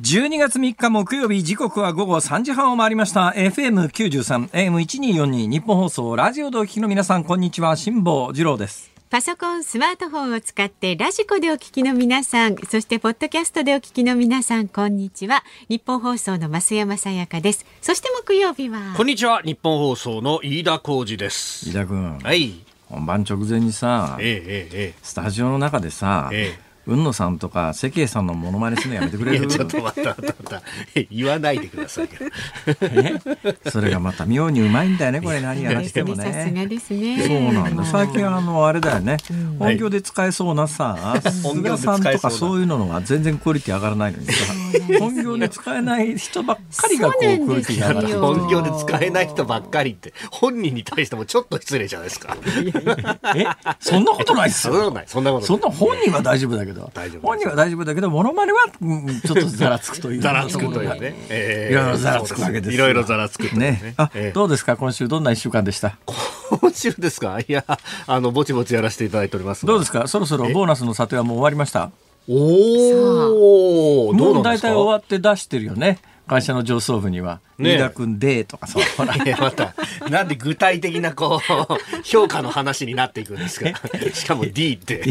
12月3日木曜日時刻は午後3時半を回りました。FM93 AM1242 日本放送ラジオでお聞きの皆さんこんにちは。辛坊治郎です。パソコン、スマートフォンを使ってラジコでお聞きの皆さん、そしてポッドキャストでお聞きの皆さん、こんにちは。日本放送の増山さやかです。そして木曜日は。こんにちは。日本放送の飯田浩二です。飯田君、はい。本番直前にさえええ。スタジオの中でさ、ええ雲野さんとか関江さんのモノマネするのやめてくれる？やちょっと待った待った待った。言わないでくださいよ。え？それがまた妙にうまいんだよねこれ。何やらしてもさすがねですね。そうなんだ。最近あのあれだよね、はい本業で使えそうなさ、本業菅さんとかで使えそういうのは全然クオリティ上がらないのにさ。本業で使えない人ばっかりがこうクオリティが上がる。本業で使えない人ばっかりって本人に対してもちょっと失礼じゃないですか。え？そんなことないっすそんなことよない。そんなことそんな本人は大丈夫だけど大丈夫本人は大丈夫だけどモノマネは、うんちょっとざらつくという。ざらつくというね、ええ。いろいろざらつくわけですよ。いろいろざらつくね。ね。あ、ええ。どうですか？今週どんな一週間でした？今週ですか？いやあのぼちぼちやらせていただいておりますどうですか？そろそろボーナスの査定はもう終わりました？おおどもう大体終わって出してるよね。会社の上層部には「ねえ。飯田君で」とかさ。ほらまたなんで具体的なこう 評価の話になっていくんですか？しかも D って。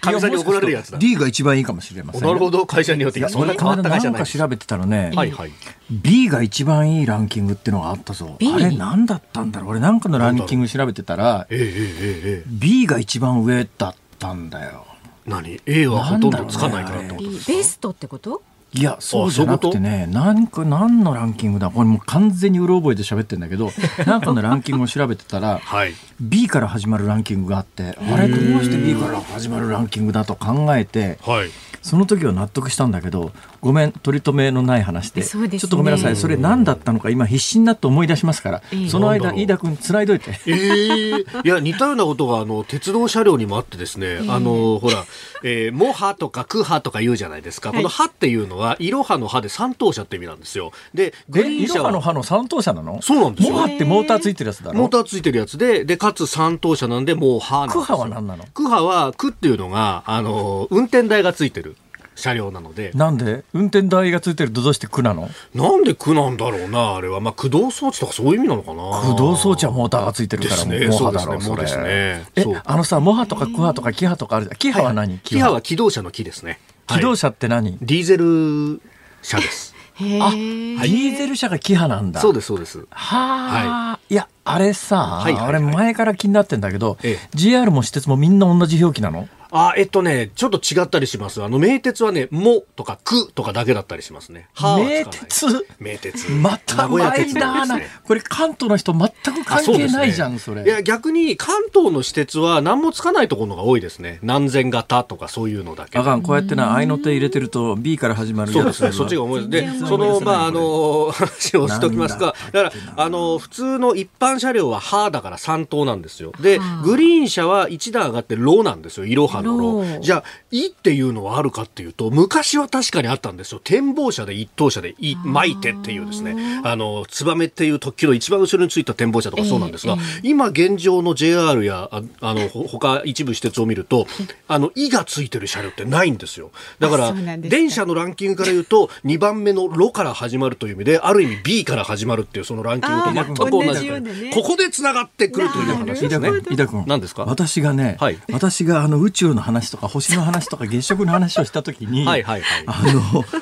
かみさんに怒られるやつだ。D が一番いいかもしれませんよ。なるほど。会社によってそんな変わった会社ない。か調べてたらね、はいはい。B が一番いいランキングってのがあったぞ。B？あれ何だったんだろう？俺なんかのランキング調べてたらええええええ。B が一番上だったんだよ何？A はほとんどつかないからってことですか？ベストってこと？いやそうじゃなくてねなんか何のランキングだ？これもう完全にうろ覚えで喋ってんだけど なんかのランキングを調べてたらはい。B から始まるランキングがあってあれどうして B から始まるランキングだと考えてはい。その時は納得したんだけどごめん取り留めのない話で。ね。ちょっとごめんなさい。それ何だったのか今必死になって思い出しますから、ええ。その間飯田君つないどいて。ええ。いや似たようなことがあの鉄道車両にもあってですね、あのほら、えー、モハとかクハとか言うじゃないですか、このハっていうのはイロハのハで三等車って意味なんですよ。でグでイロリーン車はハの歯の三等車なの？そうなんですよ。モハってモーターついてるやつだろ？モーターついてるやつででかつ三等車なんでもうハなんですよ。クハは何なの？クハはクっていうのがあの運転台がついてる車両なので。なんで？運転台がついてるとどうして区なの？なんで区なんだろうなあれは。まあ駆動装置とかそういう意味なのかな。駆動装置はモーターがついてるからですね。モハだろそうですね。それ。そうですね。えあのさモハとかクハとかキハとかあるじゃん。キハは何？キハは。機動車の木ですね。機動はい車って何、ディーゼル車です。へあ、ーディーゼル車がキハなんだ。そうですそうです。はあ、い、やあれさ、あれ前から気になってんだけど、ええ。JR も私鉄もみんな同じ表記なの？あ、えっとね、ちょっと違ったりします。あの、名鉄はね、もとかくとかだけだったりしますね。はは名鉄？名鉄。また名古屋マイ鉄道ナーな、ですね。これ関東の人全く関係ないじゃんそ,、れいや、逆に関東の私鉄は何もつかないところが多いですね。何千型とかそういうのだけ。あかんこうやってな合いの手入れてると B から始まるやつそうですね。そっちが重いでその、まあ、あの、話をしときますが、なんだから、あの、普通の一般車両はハだから3等なんですよ。で、グリーン車は1段上がってロなんですよ。イロハの。じゃあ、イっていうのはあるかっていうと、昔は確かにあったんですよ。展望車で一等車で、い、巻いてっていうですね。あの、ツバメっていう特急の一番後ろについた展望車とかそうなんですが、今現状の JR や、ああの、ほ他一部私鉄を見ると、あの、イがついてる車両ってないんですよ。だから電車のランキングから言うと、2番目のロから始まるという意味で、ある意味 B から始まるっていうそのランキングと全く同じじようなねここで繋がってくるという話ですね君。飯田君何ですか？私がね、はい私があの宇宙の話とか星の話とか月食の話をした時にはいはいはい。あ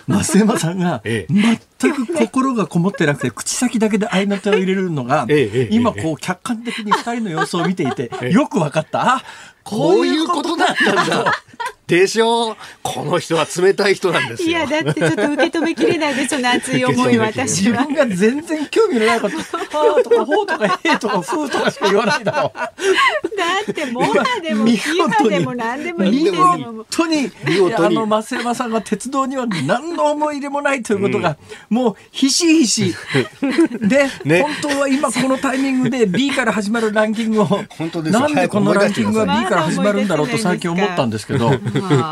の増山さんがえ全く心がこもってなくて口先だけで合いの手を入れるのが、今こう客観的に二人の様子を見ていて よく分かった。あこういうことだったんだ。でしょうこの人は冷たい人なんですよ。いや、だってちょっと受け止めきれないで、その熱い思い、私は。自分が全然興味のないこと、はーとか、ほうとか、へーとか、ふーとかしか言わないだろう。だって、モハでも、キハでも何でもいいですもん。本当に、あの、増山さんが鉄道には何の思い入れもないということが、もう、ひしひし。で、ね本当は今このタイミングで B から始まるランキングを、本当ですよなんでこのランキングが B から始まるんだろうと最近思ったんですけど、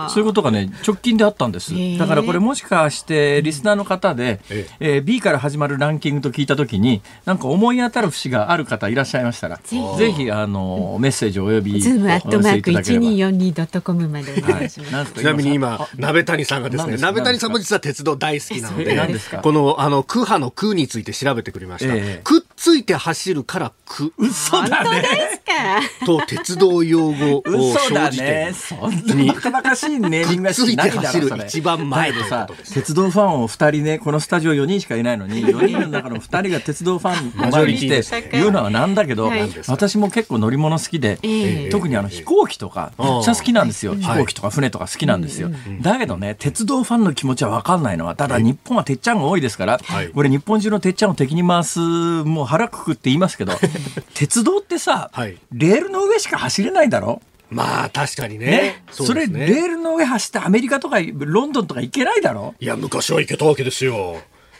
そういうことがね、直近であったんです。え。だからこれもしかして、リスナーの方で、ええ。ー B から始まるランキングと聞いたときに、なんか思い当たる節がある方いらっしゃいましたら、ぜひ、あの、メッセージおよび、ズームアットマークお寄せいただければ。1242.com までお願いします。ちなみに今あ、鍋谷さんがですね、鍋谷さんも実は鉄道大好きなのえで、何ですか？この、あの、空波の空について調べてくれました。ええ。くっついて走るから空嘘だね。か？と鉄道用語を生じてね。そんなバカバカしいネーミングがついて走る一番前だけどさということです鉄道ファンを2人ねこのスタジオ4人しかいないのに 4人の中の2人が鉄道ファンの前にして言うのはなんだけど、はい。私も結構乗り物好きで、ええ。特にあの飛行機とかめっちゃ好きなんですよ、ん。飛行機とか船とか好きなんですよ、だけどね鉄道ファンの気持ちは分かんないのはただ日本はてっちゃんが多いですから、はい。これ日本中のてっちゃんを敵に回すもう腹くくって言いますけど 鉄道ってさ、はい。レールの上しか走れないだろ？まあ、確かにね。ね、それレールの上走ってアメリカとかロンドンとか行けないだろ？いや、昔は行けたわけですよ。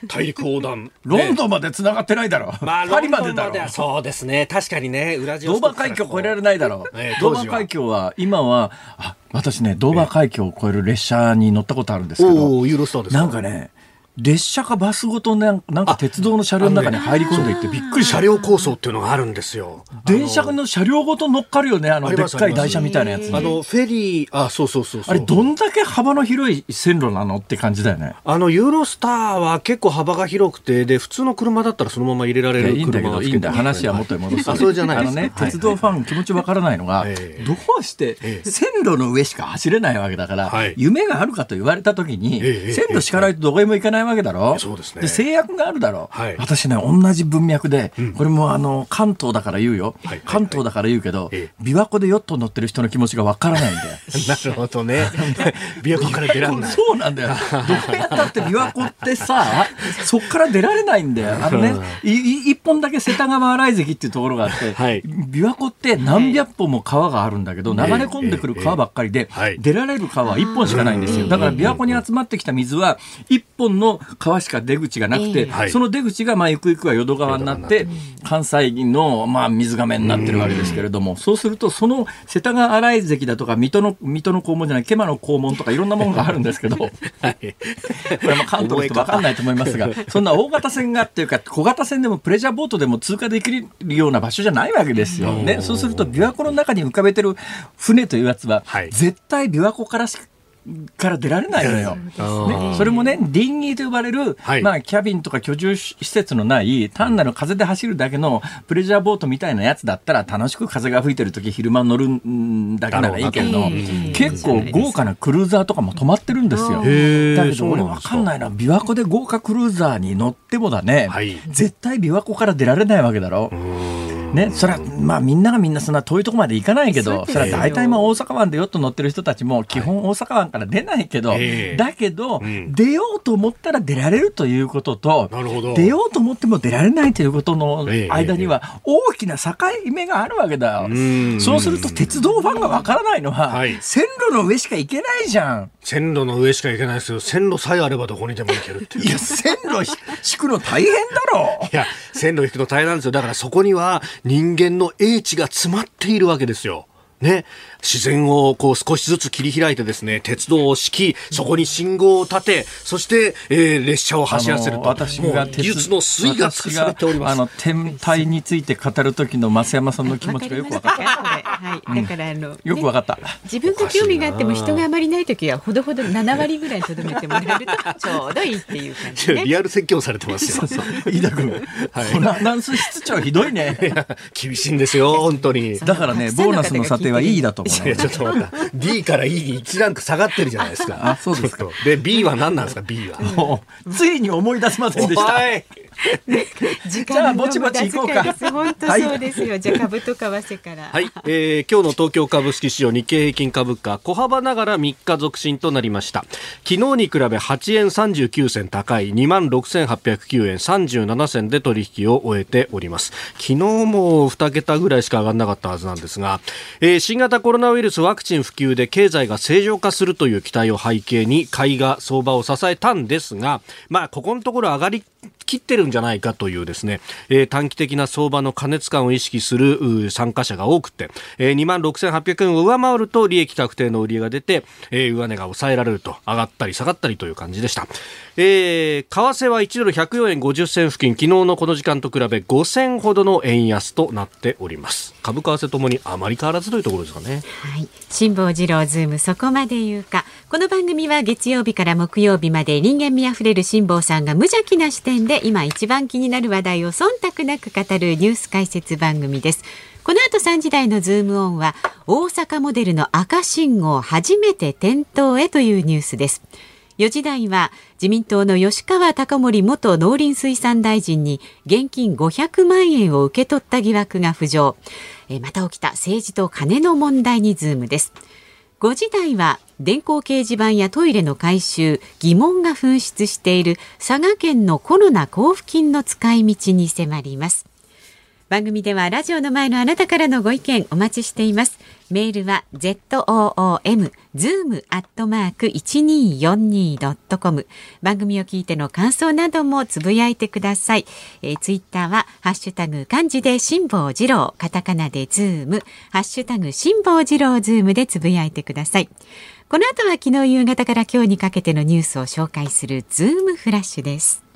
大陸横断。ロンドンまで繋がってないだろ、まあ、パリまでだろ？そうですね。確かにね、裏地ドーバー海峡越えられないだろ？ええドーバー海峡は今は。あ私ねドーバー海峡を越える列車に乗ったことあるんですけどユーロスターですか？なんかね列車かバスごとなんなんか鉄道の車両の中に入り込んでいってびっくり車両構想っていうのがあるんですよ。電車の車両ごと乗っかるよねあのでっかい台車みたいなやつ。にあの、フェリー、あ、そうそうそうそう。あれどんだけ幅の広い線路なのって感じだよね。あの、ユーロスターは結構幅が広くて、で、普通の車だったらそのまま入れられるいやいいんだけ車がどいいんだ。よ話は元に戻す。あ、それじゃないあのですね鉄道ファン気持ちわからないのが、ええ。どうしてええ。線路の上しか走れないわけだから、はい。夢があるかと言われた時に、ええ線路敷かないとどこへも行かないわけだろ、そうですね。制約があるだろ、はい。私ね同じ文脈で、これもあの関東だから言うよ、はい関東だから言うけど、ええ。琵琶湖でヨット乗ってる人の気持ちがわからないんだよ。なるほどね。琵琶湖から出らんない。そうなんだよ。どうやったって琵琶湖ってさ、そっから出られないんだよ。あのね、いい一本だけ世田川洗関っていうところがあって、はい。琵琶湖って何百本も川があるんだけど、流れ込んでくる川ばっかりで出られる川は一本しかないんですよ。だから琵琶湖に集まってきた水は、一本の川しか出口がなくて、はい。その出口がまあゆくゆくは淀川になって、関西のまあ水がめになってるわけですけれども、そうすると、その世田川洗関だとか、水戸の、水戸の黄門じゃない、毛馬の黄門とかいろんなものがあるんですけど、はい。これも関東の人分かんないと思いますが、そんな大型船がっていうか、小型船でもプレジャーボートでも通過できるような場所じゃないわけですよ。ね、そうすると、琵琶湖の中に浮かべてる船というやつは、はい。絶対琵琶湖からしから出られないのよ。ね、それもね、ディンギーと呼ばれる、はい。まあ、キャビンとか居住施設のない、単なる風で走るだけのプレジャーボートみたいなやつだったら、楽しく風が吹いてる時昼間乗るんだけならいいけれど結構豪華なクルーザーとかも止まってるんですよ。だけど俺わかかんないな、琵琶湖で豪華クルーザーに乗ってもだね、はい。絶対琵琶湖から出られないわけだろ。ね、それはまあみんながみんなそんな遠いとこまで行かないけど、それは大体まあ大阪湾でヨット乗ってる人たちも基本大阪湾から出ないけど、ええだけど、ん出ようと思ったら出られるということと、出ようと思っても出られないということのええ間には大きな境目があるわけだよ。んそうすると鉄道ファンがわからないのは、はい線路の上しか行けないじゃん。線路の上しか行けないですよ。線路さえあればどこにでも行けるっていう。いや、線路ひ敷くの大変だろ。いや、線路行くの大変なんですよ。だからそこには人間の英知が詰まっているわけですよ。ね。自然をこう少しずつ切り開いてですね、鉄道を敷き、そこに信号を立て、そして、えー列車を走らせると。私が技術の粋が尽くされております。あの天体について語る時の増山さんの気持ちがよく分かっわかりますかはい。だからあの、た。よくね分かった。自分が興味があっても人があまりない時はほどほど7割ぐらいにとどめてもらえると ちょうどいいっていう感じね。リアル説教されてますよ。飯田君、このアナウンス室長ひどいね。厳しいんですよ、本当に。いだからね、ボーナスの査定は E だと思うや、ちょっと待った。D から E に1ランク下がってるじゃないですか。あそうですかで、B は何なんですか、B は。ついに思い出せませんでした。時 じゃあぼちぼち行こうか。本当そうですよ。じゃあ株と為替から。はい、えー今日の東京株式市場日経平均株価小幅ながら3日続伸となりました。昨日に比べ8円39銭高い2万6809円37銭で取引を終えております。昨日も2桁ぐらいしか上がらなかったはずなんですが、えー新型コロナウイルスワクチン普及で経済が正常化するという期待を背景に買いが相場を支えたんですがまあここのところ上がり切ってるんじゃないかというですね、えー短期的な相場の過熱感を意識する参加者が多くて、えー、2万6800円を上回ると利益確定の売りが出て、えー上値が抑えられると上がったり下がったりという感じでした。えー為替は1ドル104円50銭付近、昨日のこの時間と比べ5銭ほどの円安となっております。株為替ともにあまり変わらずというところですかね。はい。辛坊治郎ズームそこまで言うか。この番組は月曜日から木曜日まで人間味あふれる辛坊さんが無邪気な視点でで今一番気になる話題を忖度なく語るニュース解説番組です。この後3時台のズームオンは大阪モデルの赤信号初めて点灯へというニュースです。4時台は自民党の吉川貴盛元農林水産大臣に現金500万円を受け取った疑惑が浮上。えまた起きた政治と金の問題にズームです。5時台は電光掲示板やトイレの改修疑問が噴出している佐賀県のコロナ交付金の使い道に迫ります。番組ではラジオの前のあなたからのご意見お待ちしています。メールは zoom zoom アットマーク 1242.com 番組を聞いての感想などもつぶやいてください、えー、ツイッターはハッシュタグ漢字で辛坊治郎。カタカナでズーム。ハッシュタグ辛坊治郎ズームでつぶやいてください。この後は昨日夕方から今日にかけてのニュースを紹介するズームフラッシュです。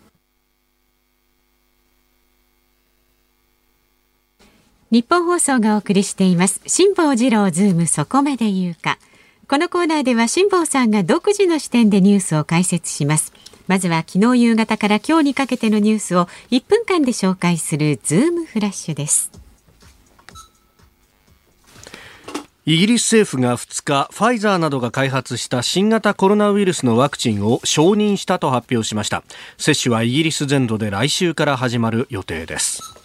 ニッポン放送がお送りしています辛坊治郎ズームそこまで言うかこのコーナーでは辛坊さんが独自の視点でニュースを解説しますまずは昨日夕方から今日にかけてのニュースを1分間で紹介するズームフラッシュですイギリス政府が2日、ファイザーなどが開発した新型コロナウイルスのワクチンを承認したと発表しました。接種はイギリス全土で来週から始まる予定です。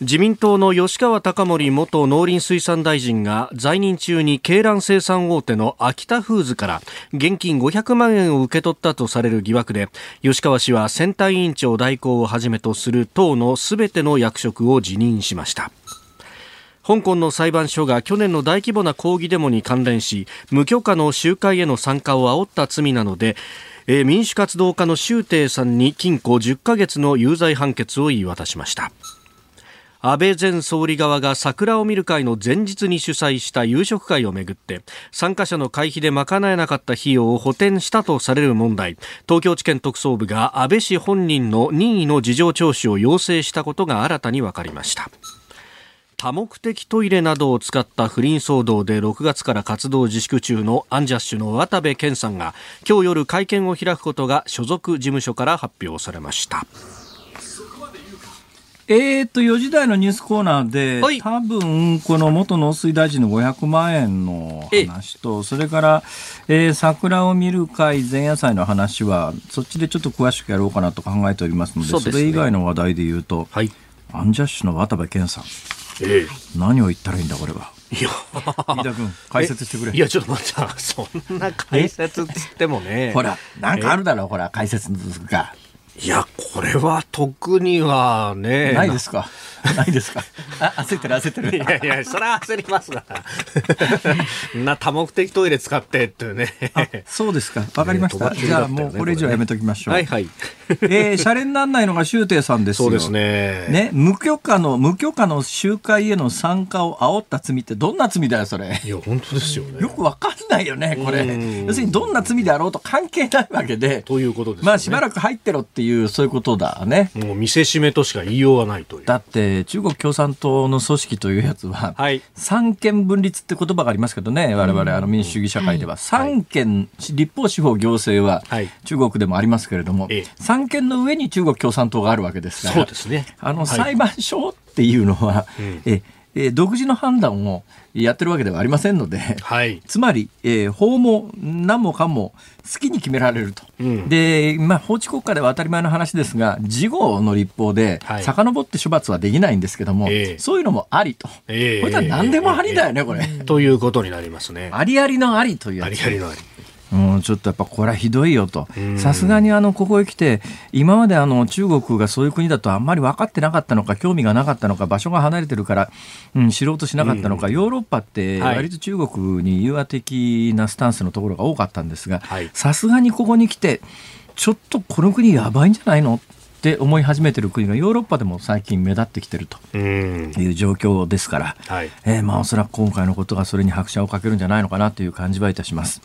自民党の吉川貴盛元農林水産大臣が在任中に鶏卵生産大手の秋田フーズから現金500万円を受け取ったとされる疑惑で吉川氏は選対委員長代行をはじめとする党のすべての役職を辞任しました。香港の裁判所が去年の大規模な抗議デモに関連し無許可の集会への参加を煽った罪なのでえ民主活動家の周庭さんに禁錮10ヶ月の有罪判決を言い渡しました安倍前総理側が桜を見る会の前日に主催した夕食会をめぐって参加者の会費で賄えなかった費用を補填したとされる問題。東京地検特捜部が安倍氏本人の任意の事情聴取を要請したことが新たに分かりました。多目的トイレなどを使った不倫騒動で6月から活動自粛中のアンジャッシュの渡部健さんが今日夜会見を開くことが所属事務所から発表されました。えーと、4時台のニュースコーナーで、はい。多分、この元農水大臣の500万円の話と、それから、えー桜を見る会前夜祭の話は、そっちでちょっと詳しくやろうかなと考えておりますので、そね。れ以外の話題で言うと、はい。アンジャッシュの渡部健さん、え何を言ったらいいんだ、これは？えいや。飯田君、解説してくれ。いやちょっと待ってそんな解説っつってもね。ほら、なんかあるだろう、ほら、解説が。いやこれは特にはねないですか？ないですか？あ、焦ってる、焦ってる。いやいや、それは焦りますが。な多目的トイレ使ってっていうね。そうですか。わかりました。ねじゃあもうこれ以上やめときましょう。はいはい。えー、シャレになんないのが周庭さんですよ。そうですね。ね、無許可の、無許可の集会への参加を煽った罪ってどんな罪だよ、それ？いや、本当ですよね。よくわかんないよね、これうん。要するにどんな罪であろうと関係ないわけで。ということですよね。まあしばらく入ってろっていう、そういうことだね。もう見せしめとしか言いようがないという。だって中国共産党の組織というやつは、はい。三権分立って言葉がありますけどね、我々あの民主主義社会では、三権、立法司法行政ははい。中国でもありますけれども、ええ。三権の上に中国共産党があるわけですから、そうですね。あのはい。裁判所っていうのは、うん。えええー独自の判断をやってるわけではありませんので、はい。つまり、えー法も何もかも好きに決められると。うんで、まあ、法治国家では当たり前の話ですが、事後の立法ではい、遡って処罰はできないんですけども、ええそういうのもありと。ええこれは何でもありだよね、これ。ということになりますね。ありありのありというあ。りありのあり。うん、ちょっとやっぱこれはひどいよと。うん。さすがにあの、ここへ来て、今まであの、中国がそういう国だとあんまり分かってなかったのか、興味がなかったのか、場所が離れてるから、うん、知ろうとしなかったのか、ヨーロッパってはい。割と中国に融和的なスタンスのところが多かったんですがはい、さすがにここに来て、ちょっとこの国やばいんじゃないの？って思い始めてる国がヨーロッパでも最近目立ってきてるとうん。いう状況ですから、はい。えーまあおそらく今回のことがそれに拍車をかけるんじゃないのかなという感じはいたします。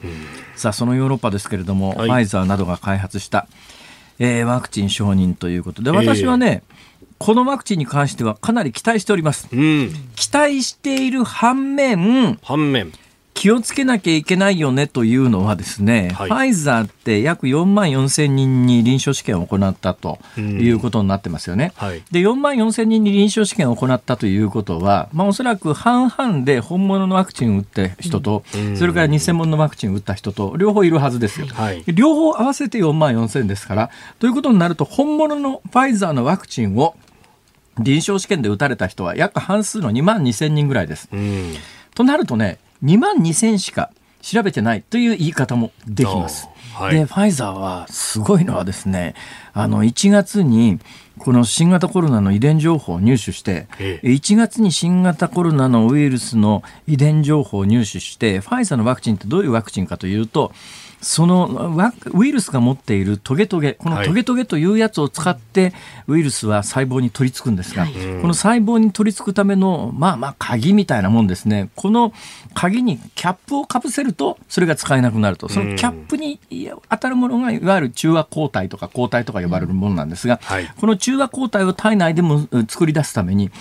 さあそのヨーロッパですけれども、はいファイザーなどが開発した、えーワクチン承認ということで私はね、このワクチンに関してはかなり期待しております。うん。期待している反面反面。気をつけなきゃいけないよねというのはですね、はいファイザーって約4万4千人に臨床試験を行ったということになってますよね。はい。で4万4千人に臨床試験を行ったということは、まあ、おそらく半々で本物のワクチンを打った人と、うんそれから偽物のワクチンを打った人と両方いるはずですよ。はい。両方合わせて4万4千ですからということになると本物のファイザーのワクチンを臨床試験で打たれた人は約半数の2万2千人ぐらいです。うん。となるとね2万2千しか調べてないという言い方もできます。はい。でファイザーはすごいのはですねあの1月にこの新型コロナの遺伝情報を入手して、ええ。1月に新型コロナのウイルスの遺伝情報を入手してファイザーのワクチンってどういうワクチンかというとそのワウイルスが持っているトゲトゲこのはいトゲトゲというやつを使ってウイルスは細胞に取り付くんですが、この細胞に取り付くためのまあまあ鍵みたいなもんですね。この鍵にキャップをかぶせるとそれが使えなくなると。そのキャップに当たるものがいわゆる中和抗体とか抗体とか呼ばれるものなんですが、はい。この中和抗体を体内でもうん作り出すために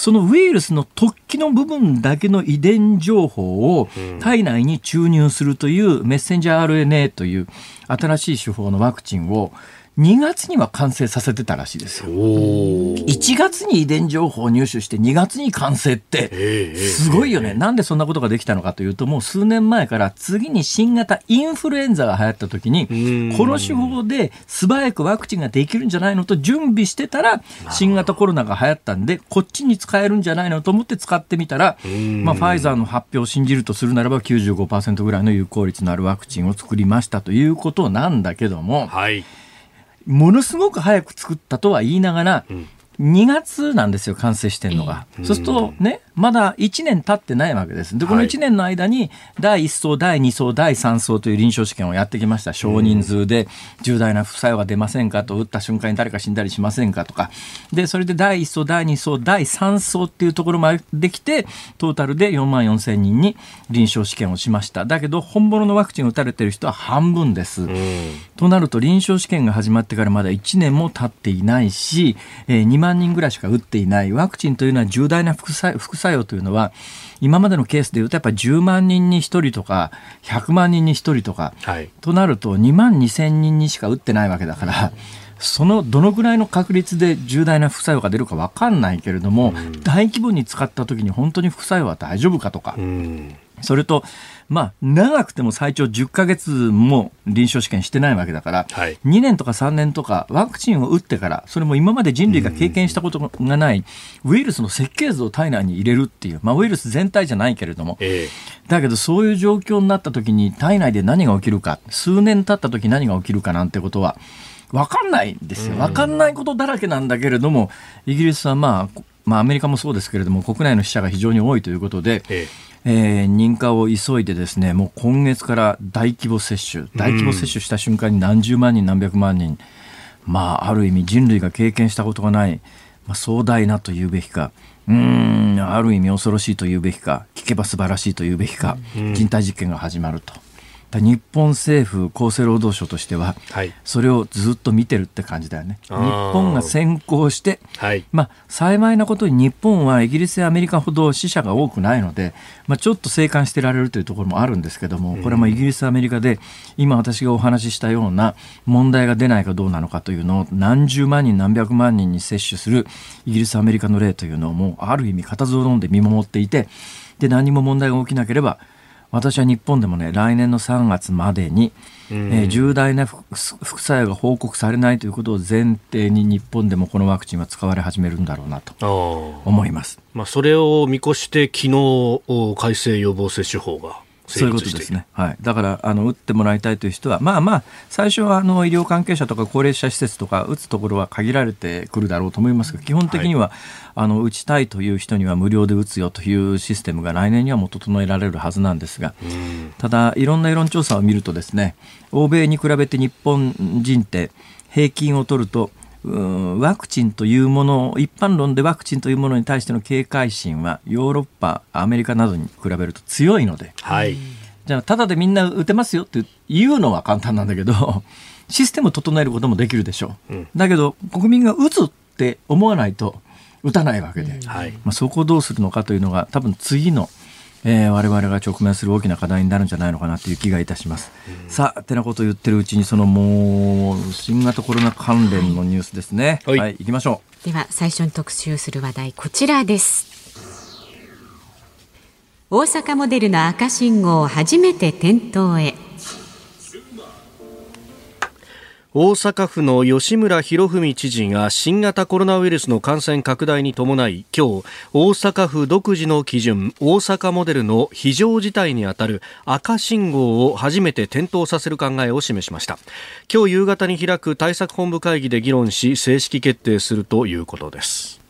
そのウイルスの突起の部分だけの遺伝情報を体内に注入するというメッセンジャー RNA という新しい手法のワクチンを2月には完成させてたらしいですよ。おー。1月に遺伝情報を入手して2月に完成ってええすごいよね。なんでそんなことができたのかというともう数年前から次に新型インフルエンザが流行った時にうんこの手法で素早くワクチンができるんじゃないのと準備してたら新型コロナが流行ったんでこっちに使えるんじゃないのと思って使ってみたらんまあファイザーの発表を信じるとするならば95%ぐらいの有効率のあるワクチンを作りましたということなんだけどもはい。ものすごく早く作ったとは言いながら、ん2月なんですよ、完成してるのが。そうするとね、まだ1年経ってないわけです。で、このはい1年の間に、第1層、第2層、第3層という臨床試験をやってきました。少人数で重大な副作用が出ませんかと、打った瞬間に誰か死んだりしませんかとか。で、それで第1層、第2層、第3層っていうところまで来て、トータルで4万4千人に臨床試験をしました。だけど、本物のワクチンを打たれてる人は半分です。うん。となると臨床試験が始まってからまだ1年も経っていないし、えー2万人ぐらいしか打っていないワクチンというのは重大な副作用というのは今までのケースでいうとやっぱり10万人に1人とか100万人に1人とかはい。となると2万2千人にしか打ってないわけだから。そのどのぐらいの確率で重大な副作用が出るか分かんないけれども、大規模に使った時に本当に副作用は大丈夫かとか、うん。それと、まあ、長くても最長10ヶ月も臨床試験してないわけだから、はい。2年とか3年とかワクチンを打ってから、それも今まで人類が経験したことがない、ウイルスの設計図を体内に入れるっていう、まあ、ウイルス全体じゃないけれども、えだけどそういう状況になった時に体内で何が起きるか、数年経った時何が起きるかなんてことは、分かんないんですよ。分かんないことだらけなんだけれども、イギリスはまあ、まあアメリカもそうですけれども、国内の死者が非常に多いということで、ええー認可を急いでですね、もう今月から大規模接種、大規模接種した瞬間に何十万人、何百万人、まあ、ある意味人類が経験したことがない、まあ、壮大なと言うべきか、うーん、ある意味恐ろしいと言うべきか、聞けば素晴らしいと言うべきか、人体実験が始まると。日本政府厚生労働省としては、はい。それをずっと見てるって感じだよね。日本が先行して、はい。まあ、幸いなことに日本はイギリスやアメリカほど死者が多くないので、まあ、ちょっと静観してられるというところもあるんですけども、これはまあイギリス、アメリカで今私がお話ししたような問題が出ないかどうなのかというのを何十万人、何百万人に接種するイギリス、アメリカの例というのをもうある意味固唾を飲んで見守っていて、で何も問題が起きなければ、私は日本でもね、来年の3月までに、えー重大な副副作用が報告されないということを前提に日本でもこのワクチンは使われ始めるんだろうなと思います。まあ、それを見越して昨日お改正予防接種法が成そういうことですね。はい。だから、あの、打ってもらいたいという人は、まあまあ、最初は、あの、医療関係者とか高齢者施設とか、打つところは限られてくるだろうと思いますが、基本的には、あの、打ちたいという人には無料で打つよというシステムが来年にはもう整えられるはずなんですが、ただ、いろんな世論調査を見るとですね、欧米に比べて日本人って平均を取ると、うんワクチンというもの一般論でワクチンというものに対しての警戒心はヨーロッパアメリカなどに比べると強いのではい。じゃあただでみんな打てますよって言うのは簡単なんだけど システムを整えることもできるでしょう、うんだけど国民が打つって思わないと打たないわけで、はい。まあ、そこをどうするのかというのが多分次の、えー我々が直面する大きな課題になるんじゃないのかなという気がいたします。さあ、てなことを言ってるうちにそのもう新型コロナ関連のニュースですね。はい。はい、行きましょでは最初に特集する話題こちらです。大阪モデルの赤信号初めて点灯へ大阪府の吉村博文知事が新型コロナウイルスの感染拡大に伴い今日大阪府独自の基準大阪モデルの非常事態にあたる赤信号を初めて点灯させる考えを示しました今日夕方に開く対策本部会議で議論し正式決定するということです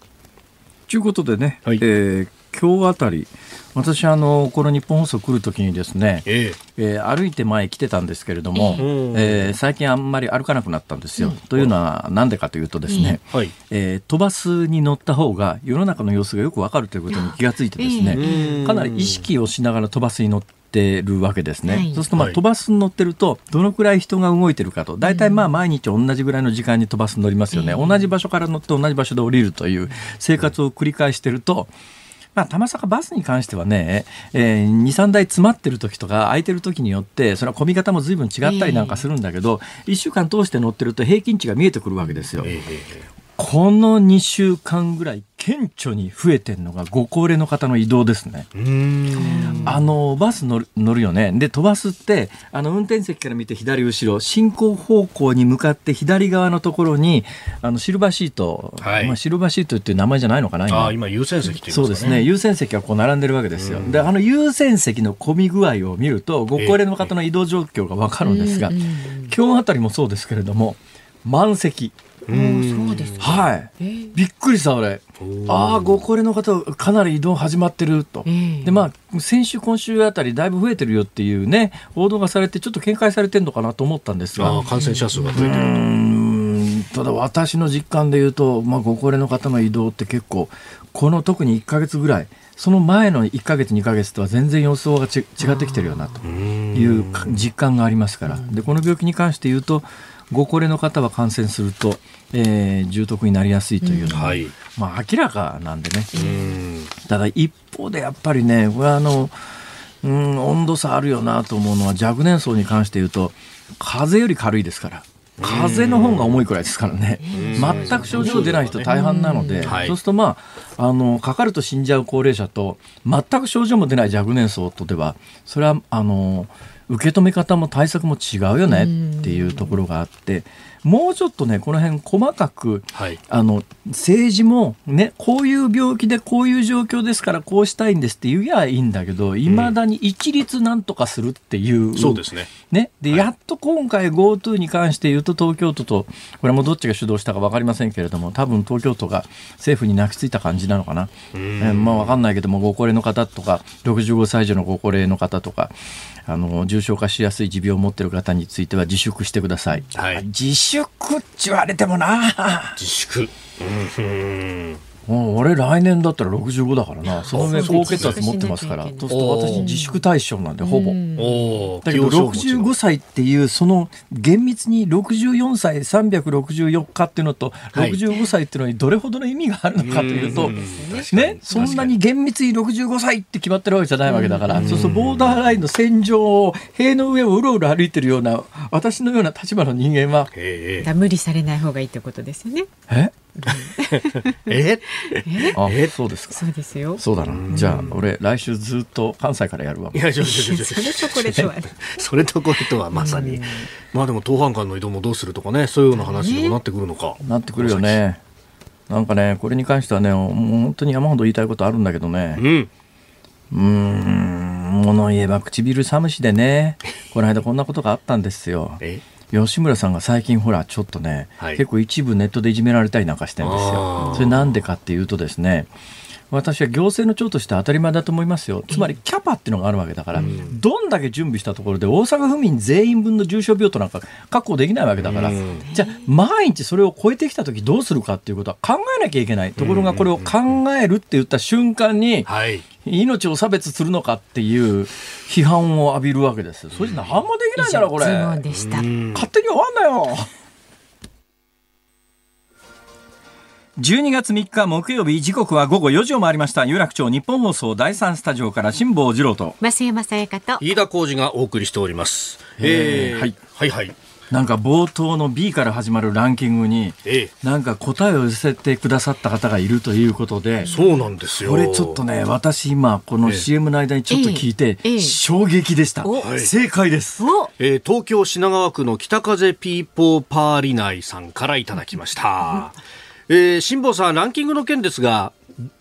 う。ということでね、はいえー今日あたり私あのこの日本放送来るときにですね、ええ。ー歩いて前来てたんですけれども、えうん。えー最近あんまり歩かなくなったんですよ。というのは何でかというとですね、えはい。えー飛ばすに乗った方が世の中の様子がよくわかるということに気がついてですね、ええかなり意識をしながら飛ばすに乗ってるわけですね。はい。そうするとまあはい飛ばすに乗ってるとどのくらい人が動いてるかと大体まあ毎日同じぐらいの時間に飛ばす乗りますよね。同じ場所から乗って同じ場所で降りるという生活を繰り返してると。まあ、たまさかバスに関してはね、えー、2、3台詰まってる時とか空いてる時によって、それは混み方も随分違ったりなんかするんだけど、1週間通して乗ってると平均値が見えてくるわけですよ。えこの2週間ぐらい顕著に増えてるのがご高齢の方の移動ですね。あのバス乗る乗るよね。で飛ばすってあの運転席から見て左後ろ進行方向に向かって左側のところにあのシルバーシート、はいまあ、シルバーシートっていう名前じゃないのかな今今優先席そうですね優先席がこう並んでるわけですよ。であの優先席の混み具合を見るとご高齢の方の移動状況がわかるんですが、うんうん今日あたりもそうですけれども満席。そうですか。はい。えー。びっくりした俺。ああ、ご高齢の方、かなり移動始まってると。ええ。で、まあ、先週、今週あたり、だいぶ増えてるよっていうね、報道がされて、ちょっと警戒されてるのかなと思ったんですが。ああ感染者数が増えうてる。ーん。ただ私の実感で言うと、まあ、ご高齢の方の移動って結構この特に1か月ぐらいその前の1か月2か月とは全然予想がち違ってきてるよなと。いうか実感がありますから。でこの病気に関して言うとご高齢の方は感染すると、えー重篤になりやすいというのは、はい。まあ、明らかなんでね。うん。ただ一方でやっぱりねこれはあの、うん、温度差あるよなと思うのは若年層に関して言うと風邪より軽いですから。風邪の方が重いくらいですからね、全く症状出ない人大半なので、はい。そうすると、まあ、あのかかると死んじゃう高齢者と全く症状も出ない若年層とではそれはあの受け止め方も対策も違うよねっていうところがあってもうちょっとねこの辺細かくはい。あの政治も、ね、こういう病気でこういう状況ですからこうしたいんですって言えばいいんだけどいまだに一律なんとかするっていう、そうですね。ね、でやっと今回 GoTo に関して言うと東京都とこれもどっちが主導したか分かりませんけれども多分東京都が政府に泣きついた感じなのかな、えーまあ、分かんないけどもご高齢の方とか65歳以上のご高齢の方とかあの重症化しやすい持病を持っている方については自粛してください。はい。自粛って言われてもな。自粛。うんもう俺来年だったら65だからな。その上高血圧持ってますから。そうすると私自粛対象なんでほぼ。おだけど65歳っていうその厳密に64歳364日っていうのとはい。65歳っていうのにどれほどの意味があるのかというと、うん。ね、そんなに厳密に65歳って決まってるわけじゃないわけだから、そうするとボーダーラインの線上を塀の上をうろうろ歩いてるような私のような立場の人間は無理されない方がいいってことですよね。え？え？え？あえ？そうですか。そうですよ。そうだな。じゃあ俺来週ずっと関西からやるわ。いやちょちょちょそれとこれとはね。それとこれとはまさに、まあでも当反間の移動もどうするとかねそういうような話にもなってくるのか、なってくるよねなんかねこれに関してはねもう本当に山ほど言いたいことあるんだけどねうんうーん物言えば唇寒しでねこの間こんなことがあったんですよえ吉村さんが最近ほらちょっとね、はい。結構一部ネットでいじめられたりなんかしてるんですよそれなんでかっていうとですね私は行政の長として当たり前だと思いますよ。つまりキャパっていうのがあるわけだから、どんだけ準備したところで大阪府民全員分の重症病棟なんか確保できないわけだから、うん。じゃあ毎日それを超えてきた時どうするかっていうことは考えなきゃいけない。ところがこれを考えるって言った瞬間にはい。命を差別するのかっていう批判を浴びるわけですそれじゃ何もできないだろこれ。勝手に終わんなよ12月3日木曜日時刻は午後4時を回りました。有楽町日本放送第三スタジオから辛坊治郎と。増山さやかと。飯田浩二がお送りしております。えーはい。はいはい。なんか冒頭の B から始まるランキングにえなんか答えを寄せてくださった方がいるということでえそうなんですよ。これちょっとね私今このええ。CM の間にちょっと聞いてええ。衝撃でした。お。はい。正解です。お。えー東京品川区の北風ピーポーパーリナイさんからいただきました。えー、辛坊さん、ランキングの件ですが、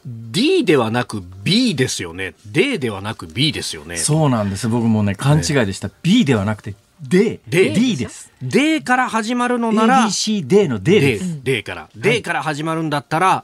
D ではなく B ですよね。D ではなく B ですよね。そうなんです。僕もね勘違いでした。B ではなくて D D D です。D から始まるのなら、ABCD の D で D す、D から。D から始まるんだったら、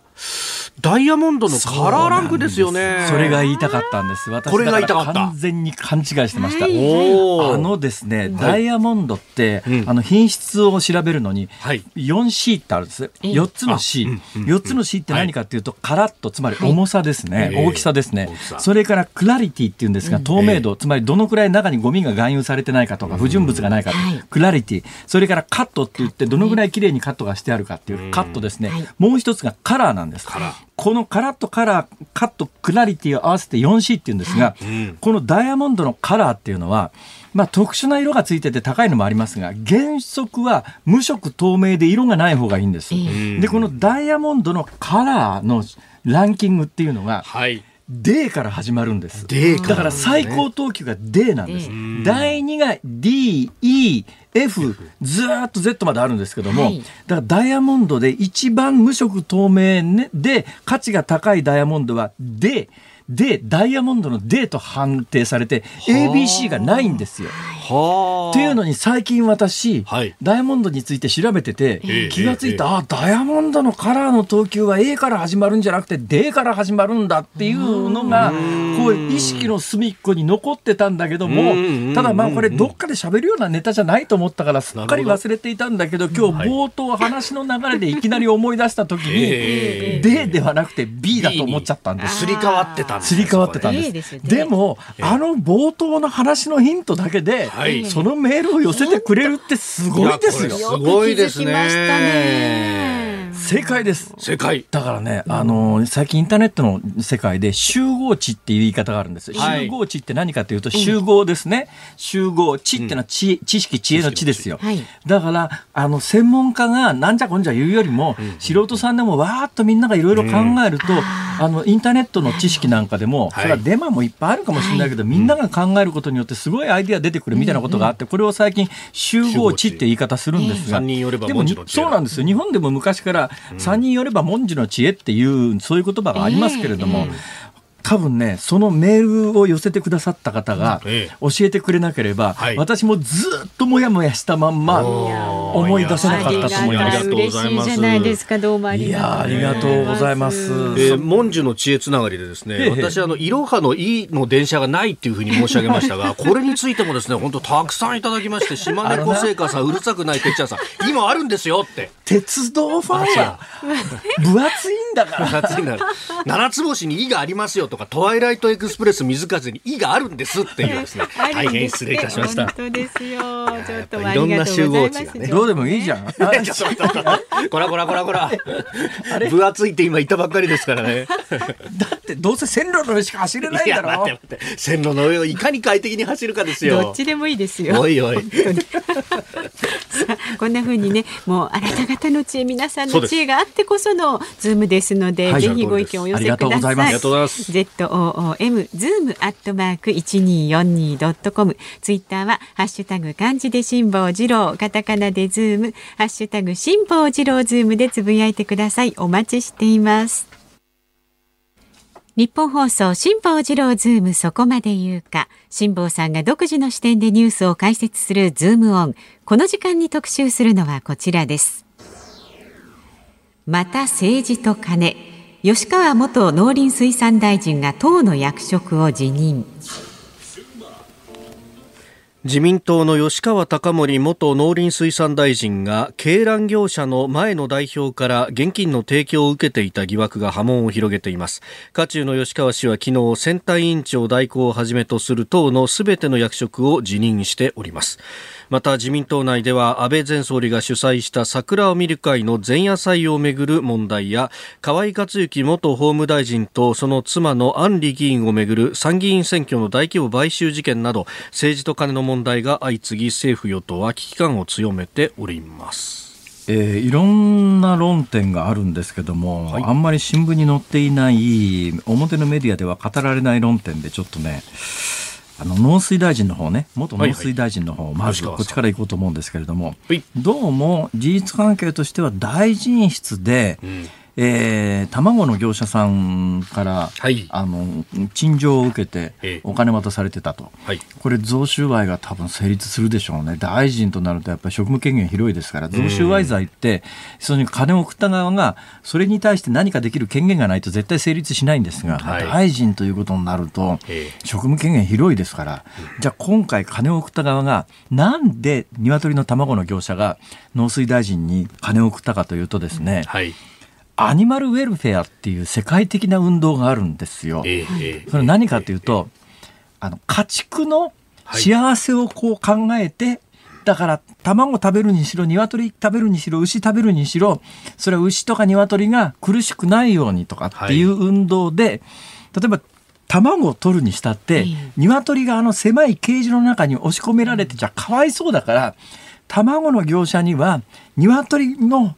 ダイヤモンドのカラーランクですよね。それが言いたかったんです。私これが言いたかっただら完全に勘違いしてました。あのですね、ダイヤモンドって、うんあの品質を調べるのに、はい 4C ってあるんです。4つの C。あうんうん4つの C って何かっていうと、カラッと、つまり重さですね。はい大きさですね。それからクラリティっていうんですが、透明度、つまりどのくらい中にゴミが含有されてないかとか、不純物がないか、はいクラリティ。それからカットって言って、どのぐらい綺麗にカットがしてあるかっていうカットですね。はいもう一つがカラーなんです。カラーこのカラッとカラー、カット、クラリティを合わせて 4C っていうんですが、んこのダイヤモンドのカラーっていうのは、まあ特殊な色がついてて高いのもありますが、原則は無色透明で色がない方がいいんです。んで、このダイヤモンドのカラーのランキングっていうのが、はい。D から始まるんです。だから最高等級が D なんです。第2が D、E、F、ずーっと Z まであるんですけども、はいだからダイヤモンドで一番無色透明、ね、で価値が高いダイヤモンドは D。で、ダイヤモンドの D と判定されて、ABC がないんですよ。はあ。っていうのに最近私、はい。ダイヤモンドについて調べてて、ええ気がついた、ええ。あダイヤモンドのカラーの等級は A から始まるんじゃなくて D から始まるんだっていうのがこう意識の隅っこに残ってたんだけどもうんただまあこれどっかで喋るようなネタじゃないと思ったからすっかり忘れていたんだけど今日冒頭話の流れでいきなり思い出した時えに D ではなくて B だと思っちゃったんです。すり替わってたんですすり替わってたんです。いいですよね。でも、あの冒頭の話のヒントだけで、はい。そのメールを寄せてくれるってすごいですよ。すごいですね正解です。正解。だからね、あの最近インターネットの世界で集合値っていう言い方があるんです。はい集合値って何かというと集合ですね。集合値っていうのは知知識知恵の知ですよ。はいだからあの専門家がなんじゃこんじゃ言うよりも、素人さんでもわーっとみんながいろいろ考えると、あのインターネットの知識なんかでも、はいそれはデマもいっぱいあるかもしれないけど、みんなが考えることによってすごいアイディア出てくるみたいなことがあって、これを最近集合値って言い方するんですが、でもそうなんですよ。日本でも昔から3人寄れば文字の知恵っていうそういう言葉がありますけれども、ええ多分ねそのメールを寄せてくださった方がええ。教えてくれなければ、はい。私もずっともやもやしたまんまお思い出せなかったと思います。ありがとうございます。嬉しいじゃないですか。どうもありがとういやありがとうございます。えー、文殊の知恵つながりでですね、ええ。私あのいろはのいの電車がないっていうふうに申し上げましたが、これについてもですね、本当たくさんいただきまして、島根小製菓さん、うるさくないてっちゃんさん、今あるんですよって。鉄道ファンは分厚いんだから。夏になるななつ星に「い」がありますよとか「トワイライトエクスプレス瑞風に「い」があるんですっていうですね。大変失礼いたしました。本当ですよ。ちょっといろんな集合知がね。どうでもいいじゃん。こらこらこらこら。分厚いって今言ったばっかりですからね。だってどうせ線路の上しか走れないいやんだろ待って待って。線路の上をいかに快適に走るかですよ。どっちでもいいですよ。おいおい。さあこんな風にね、もうあなた方の知恵、皆さんの知恵があってこそのズームですので、はい。ぜひご意見をお寄せください。ありがとうございます Z O O M ズームアットマーク一二四二ドットコム。ツイッターはハッシュタグ漢字で辛坊治郎、カタカナでズーム、ハッシュタグ辛坊治郎ズームでつぶやいてください。お待ちしています。ニッポン放送辛坊治郎ズームそこまで言うか辛坊さんが独自の視点でニュースを解説するズームオンこの時間に特集するのはこちらですまた政治と金吉川元農林水産大臣が党の役職を辞任。自民党の吉川貴盛元農林水産大臣が鶏卵業者の前の代表から現金の提供を受けていた疑惑が波紋を広げています。渦中の吉川氏は昨日選対委員長代行をはじめとする党のすべての役職を辞任しております。また自民党内では安倍前総理が主催した桜を見る会の前夜祭をめぐる問題や河井克行元法務大臣とその妻の安里議員をめぐる参議院選挙の大規模買収事件など政治と金の問題が相次ぎ政府与党は危機感を強めております。えーいろんな論点があるんですけども、はい。あんまり新聞に載っていない表のメディアでは語られない論点でちょっとねあの農水大臣の方ね元農水大臣の方、まず吉川さん。こっちから行こうと思うんですけれども、はい。どうも事実関係としては大臣室で、んえー卵の業者さんから、はい。あの陳情を受けてええ。お金渡されてたと。はい。これ贈収賄が多分成立するでしょうね。大臣となるとやっぱり職務権限広いですから、贈収賄罪って、それに金を送った側が、それに対して何かできる権限がないと絶対成立しないんですが、はい。大臣ということになるとええ、職務権限広いですから、じゃあ今回金を送った側が、なんで鶏の卵の業者が農水大臣に金を送ったかというとですね、はいアニマルウェルフェアっていう世界的な運動があるんですよ。えそれ何かというと、あの家畜の幸せをこう考えて、だから卵食べるにしろ鶏食べるにしろ牛食べるにしろそれは牛とか鶏が苦しくないようにとかっていう運動で、例えば卵を取るにしたって、ええ。鶏があの狭いケージの中に押し込められてちゃかわいそうだから卵の業者には鶏の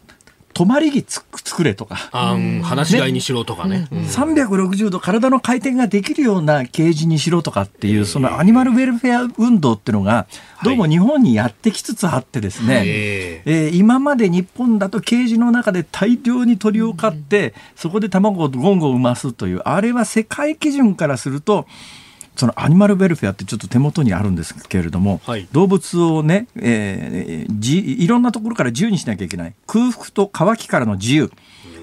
泊まり木つ作れとか。あん話し飼いにしろとかね。うん。360度体の回転ができるようなケージにしろとかっていうそのアニマルウェルフェア運動っていうのがどうも日本にやってきつつあってですね、ええー今まで日本だとケージの中で大量に鳥を飼ってそこで卵をゴンゴン産ますというあれは世界基準からするとそのアニマルウェルフェアってちょっと手元にあるんですけれども、はい。動物をね、えーじいろんなところから自由にしなきゃいけない。空腹と渇きからの自由。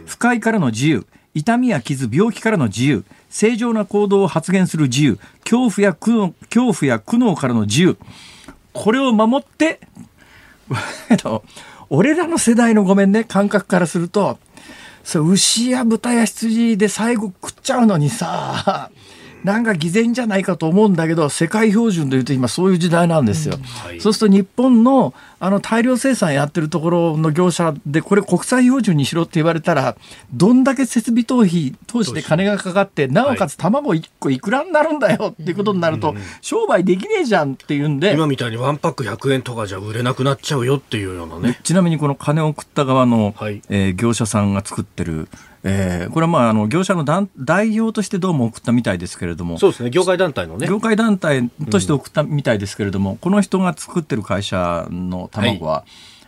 不快からの自由。痛みや傷病気からの自由。正常な行動を発現する自由。恐怖や苦悩恐怖や苦悩からの自由。これを守って えっと俺らの世代のごめんね。感覚からすると。そう牛や豚や羊で最後食っちゃうのにさなんか偽善じゃないかと思うんだけど世界標準でいうと今そういう時代なんですよ。はい。そうすると日本のあの大量生産やってるところの業者でこれ国際標準にしろって言われたらどんだけ設備投費投資で金がかかってなおかつ卵1個いくらになるんだよっていうことになると商売できねえじゃんっていうんで今みたいにワンパック100円とかじゃ売れなくなっちゃうよっていうようなね。ちなみにこの金を送った側の、はい。えー業者さんが作ってる、えーこれはまああの業者の団代表としてどうも送ったみたいですけれども、そうですね。業界団体のね。業界団体として送ったみたいですけれども、この人が作ってる会社の卵は、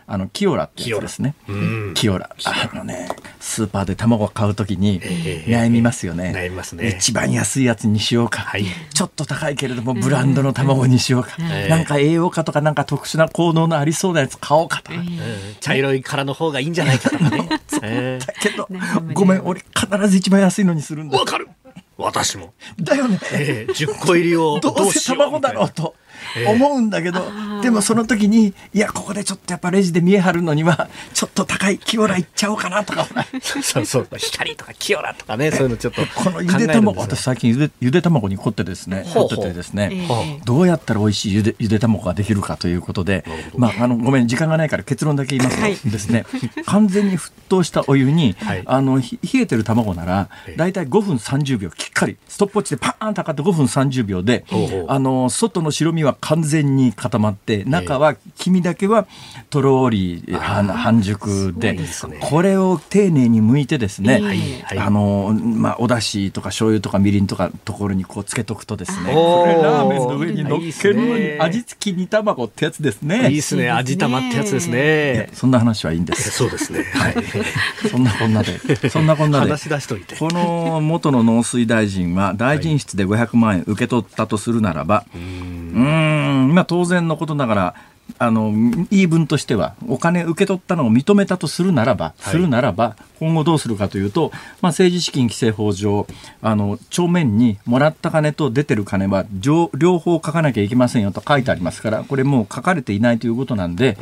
あの、キオラってやつですね。うんキオラ。あのね、スーパーで卵を買うときにええ悩みますよね。悩みますね一番安いやつにしようか。はいちょっと高いけれども、ブランドの卵にしようか。えなんか栄養価とかなんか特殊な効能のありそうなやつ買おうかと茶色い殻の方がいいんじゃないかとかね。えだけどごめん、俺必ず一番安いのにするんだーわ。かる私も。だよね。えー、10個入りを どうせしよ卵だろうとええ思うんだけど、でもその時に、いや、ここでちょっとやっぱレジで見え張るのには、ちょっと高いキオラいっちゃおうかなとか、そうそう。光とかキヨラとかね、そういうのちょっとこのゆで卵、私最近ゆでゆで卵に凝ってですね、凝っててですね、ええ。どうやったら美味しいゆでゆで卵ができるかということで、まあ、あの、ごめん、時間がないから結論だけ言います。とですね、完全に沸騰したお湯に、はい。あの、ひ冷えてる卵ならええ、だいたい5分30秒、きっかり、ストップウォッチでパーンとかって5分30秒であの、外の白身は完全に固まって、中は、黄身だけはとろり半半熟でね、これを丁寧に剥いてですね、はいはい。あのまあ、お出汁とか醤油とかみりんとかところにこうつけとくとですねこれラーメンの上に乗っけるのに味付き煮卵ってやつですね。いいっすね。味玉ってやつですね。そんな話はいいんです。そうですね。はい。そんなこんなでそんなこんなで。話し出しといて。この元の農水大臣は大臣室で500万円受け取ったとするならば、うーん、まあ当然のことながら、あの言い分としてはお金受け取ったのを認めたとするならば、はいするならば今後どうするかというと、まあ、政治資金規正法上あの帳面にもらった金と出てる金は両両方書かなきゃいけませんよと書いてありますからこれもう書かれていないということなんで。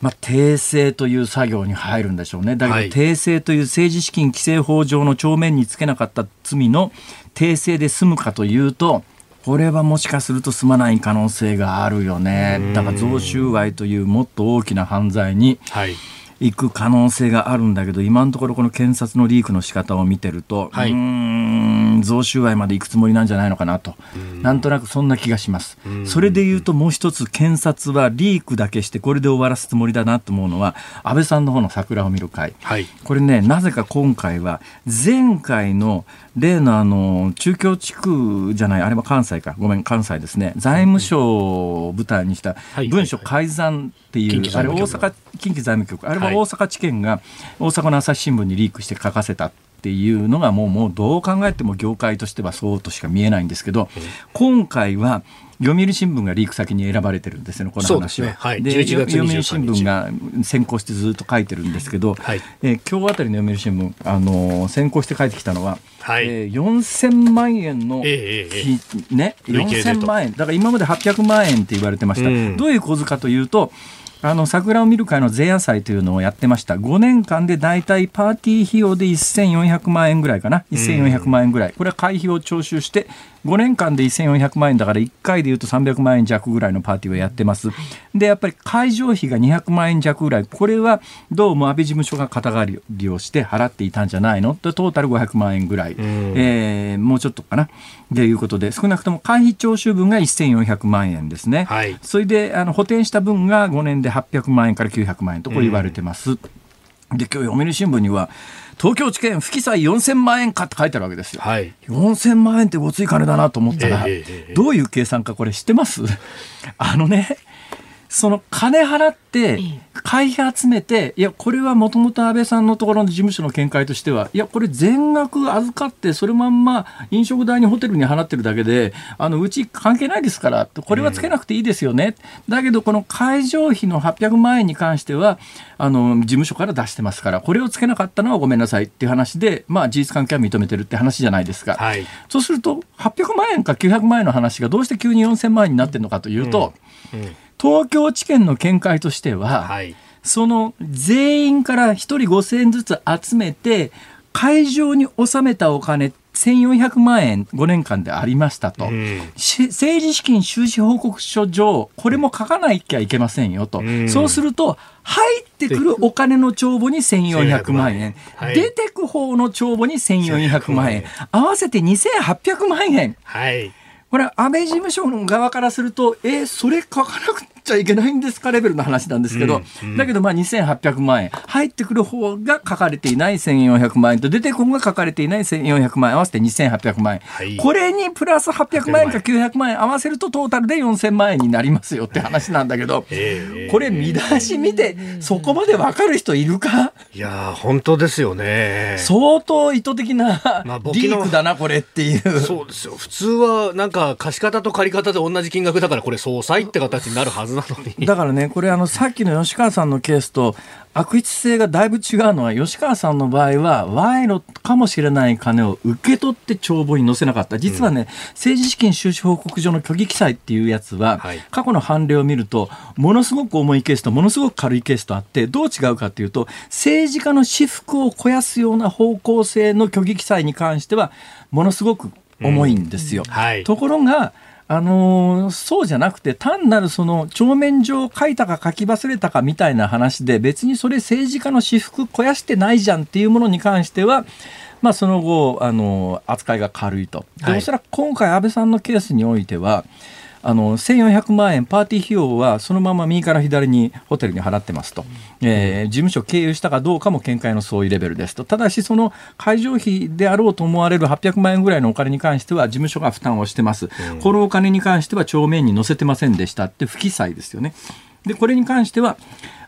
まあ、訂正という作業に入るんでしょうね。だけど、はい訂正という政治資金規正法上の帳面につけなかった罪の訂正で済むかというと、これはもしかすると済まない可能性があるよね。だから贈収賄というもっと大きな犯罪にはい。行く可能性があるんだけど、今のところこの検察のリークの仕方を見てると、はいうーん、贈収賄まで行くつもりなんじゃないのかなと。なんとなくそんな気がします。それで言うともう一つ検察はリークだけしてこれで終わらすつもりだなと思うのは安倍さんの方の桜を見る会。はい。これね、なぜか今回は前回の例のあの中京地区じゃない、あれは関西か、ごめん、関西ですね、財務省を舞台にしたはい文書改ざんっていう、あれ大阪近畿財務局、あれははい大阪地検が大阪の朝日新聞にリークして書かせた。っていうのがもうもうどう考えても業界としてはそうとしか見えないんですけど、今回は読売新聞がリーク先に選ばれてるんですよね、この話は。ね。はい。で11月23日読売新聞が先行してずっと書いてるんですけど、はい。えー今日あたりの読売新聞、あのー先行して書いてきたのは、はい。えー4000万円の、ええええきね、累計でと。4000万円、だから今まで800万円って言われてました、うん。どういう構図かというと、あの桜を見る会の前夜祭というのをやってました、5年間で大体パーティー費用で1400万円ぐらいかな、1400万円ぐらい、これは会費を徴収して、5年間で1400万円だから、1回でいうと300万円弱ぐらいのパーティーをやってます。で、やっぱり会場費が200万円弱ぐらい、これはどうも安倍事務所が肩代わりをして払っていたんじゃないの？でトータル500万円ぐらい、えーもうちょっとかな？ということで、少なくとも会費徴収分が1400万円ですね。はいそれで、あの、補填した分が5年で800万円から900万円とこう言われてます。で、今日読売新聞には、東京地検不記載4000万円かって書いてあるわけですよ。はい。4000万円ってごつい金だなと思ったら、どういう計算かこれ知ってます？あのね、その金払って、会費集めて、いや、これはもともと安倍さんのところの事務所の見解としては、いや、これ全額預かって、それまんま飲食代にホテルに払ってるだけで、あの、うち関係ないですから、これはつけなくていいですよね。だけど、この会場費の800万円に関しては、あの、事務所から出してますから、これをつけなかったのはごめんなさいっていう話で、まあ、事実関係は認めてるって話じゃないですか。はい。そうすると、800万円か900万円の話がどうして急に4000万円になってるのかというと、うん東京地検の見解としては、はい。その全員から1人5000円ずつ集めて、会場に納めたお金1400万円5年間でありましたと。うんし政治資金収支報告書上、これも書かなきゃいけませんよと。うんそうすると、入ってくるお金の帳簿に1400万円、はい出てく方の帳簿に1400万円、合わせて2800万円。はい。これ、安倍事務所の側からすると、えーそれ書かなくちゃいけないんですかレベルの話なんですけど、うんうんだけどまあ2800万円、入ってくる方が書かれていない1400万円と出てくる方が書かれていない1400万円合わせて2800万円。はいこれにプラス800万円か900万円合わせるとトータルで4000万円になりますよって話なんだけど、ええこれ見出し見てそこまでわかる人いるか？いやー本当ですよね。相当意図的なリのークだな、これっていう。そうですよ。普通はなんか貸方と借り方で同じ金額だからこれ総裁って形になるはずなのに。だからね、これあの、さっきの吉川さんのケースと、悪質性がだいぶ違うのは、吉川さんの場合は、賄賂かもしれない金を受け取って帳簿に載せなかった。実はね、政治資金収支報告書の虚偽記載っていうやつは、はい過去の判例を見ると、ものすごく重いケースとものすごく軽いケースとあって、どう違うかっていうと、政治家の私服を肥やすような方向性の虚偽記載に関しては、ものすごく重いんですよ。はい。ところが、あのーそうじゃなくて単なるその帳面上書いたか書き忘れたかみたいな話で別にそれ政治家の私服肥やしてないじゃんっていうものに関しては、まあ、その後、あのー扱いが軽いと。ではいおそらく今回安倍さんのケースにおいてはあの1400万円パーティー費用はそのまま右から左にホテルに払ってますと、えー事務所経由したかどうかも見解の相違レベルですと。ただしその会場費であろうと思われる800万円ぐらいのお金に関しては事務所が負担をしてます、このお金に関しては帳面に載せてませんでしたって不記載ですよね。でこれに関しては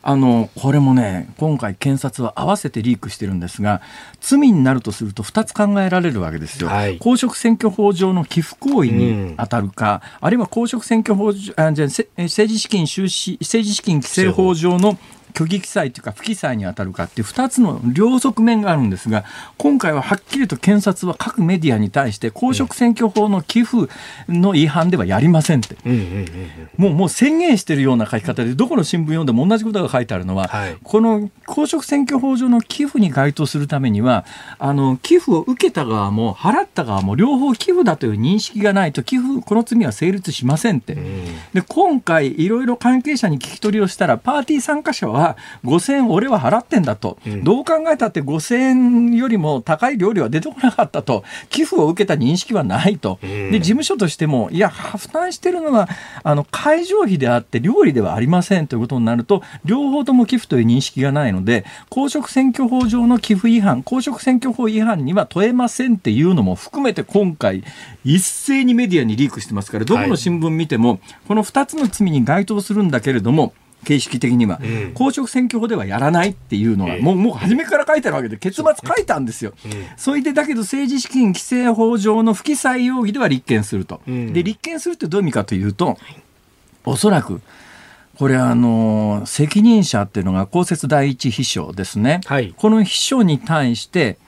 あのこれもね今回検察は合わせてリークしてるんですが罪になるとすると2つ考えられるわけですよ、はい。公職選挙法上の寄付行為に当たるか、あるいは公職選挙法上あじゃ政治資金収支政治資金規正法上の虚偽記載というか不記載に当たるかっていう2つの両側面があるんですが今回ははっきりと検察は各メディアに対して公職選挙法の寄付の違反ではやりませんって。もうもう宣言してるような書き方でどこの新聞読んでも同じことが書いてあるのは、はい。この公職選挙法上の寄付に該当するためにはあの寄付を受けた側も払った側も両方寄付だという認識がないと寄付この罪は成立しませんって。で今回いろいろ関係者に聞き取りをしたらパーティー参加者は5000円俺は払ってんだと、ん。どう考えたって5000円よりも高い料理は出てこなかったと。寄付を受けた認識はないと、うん。で事務所としてもいや負担してるのはあの会場費であって料理ではありませんということになると両方とも寄付という認識がないので公職選挙法上の寄付違反公職選挙法違反には問えませんっていうのも含めて今回一斉にメディアにリークしてますからどこの新聞見ても、この2つの罪に該当するんだけれども形式的には、うん公職選挙法ではやらないっていうのが、ええ。もうもう初めから書いてあるわけで結末書いたんですよ。それでだけど政治資金規正法上の不記載容疑では立件すると。うんで立件するってどういう意味かというと、おそらくこれあの責任者っていうのが公設第一秘書ですね。はい。この秘書に対して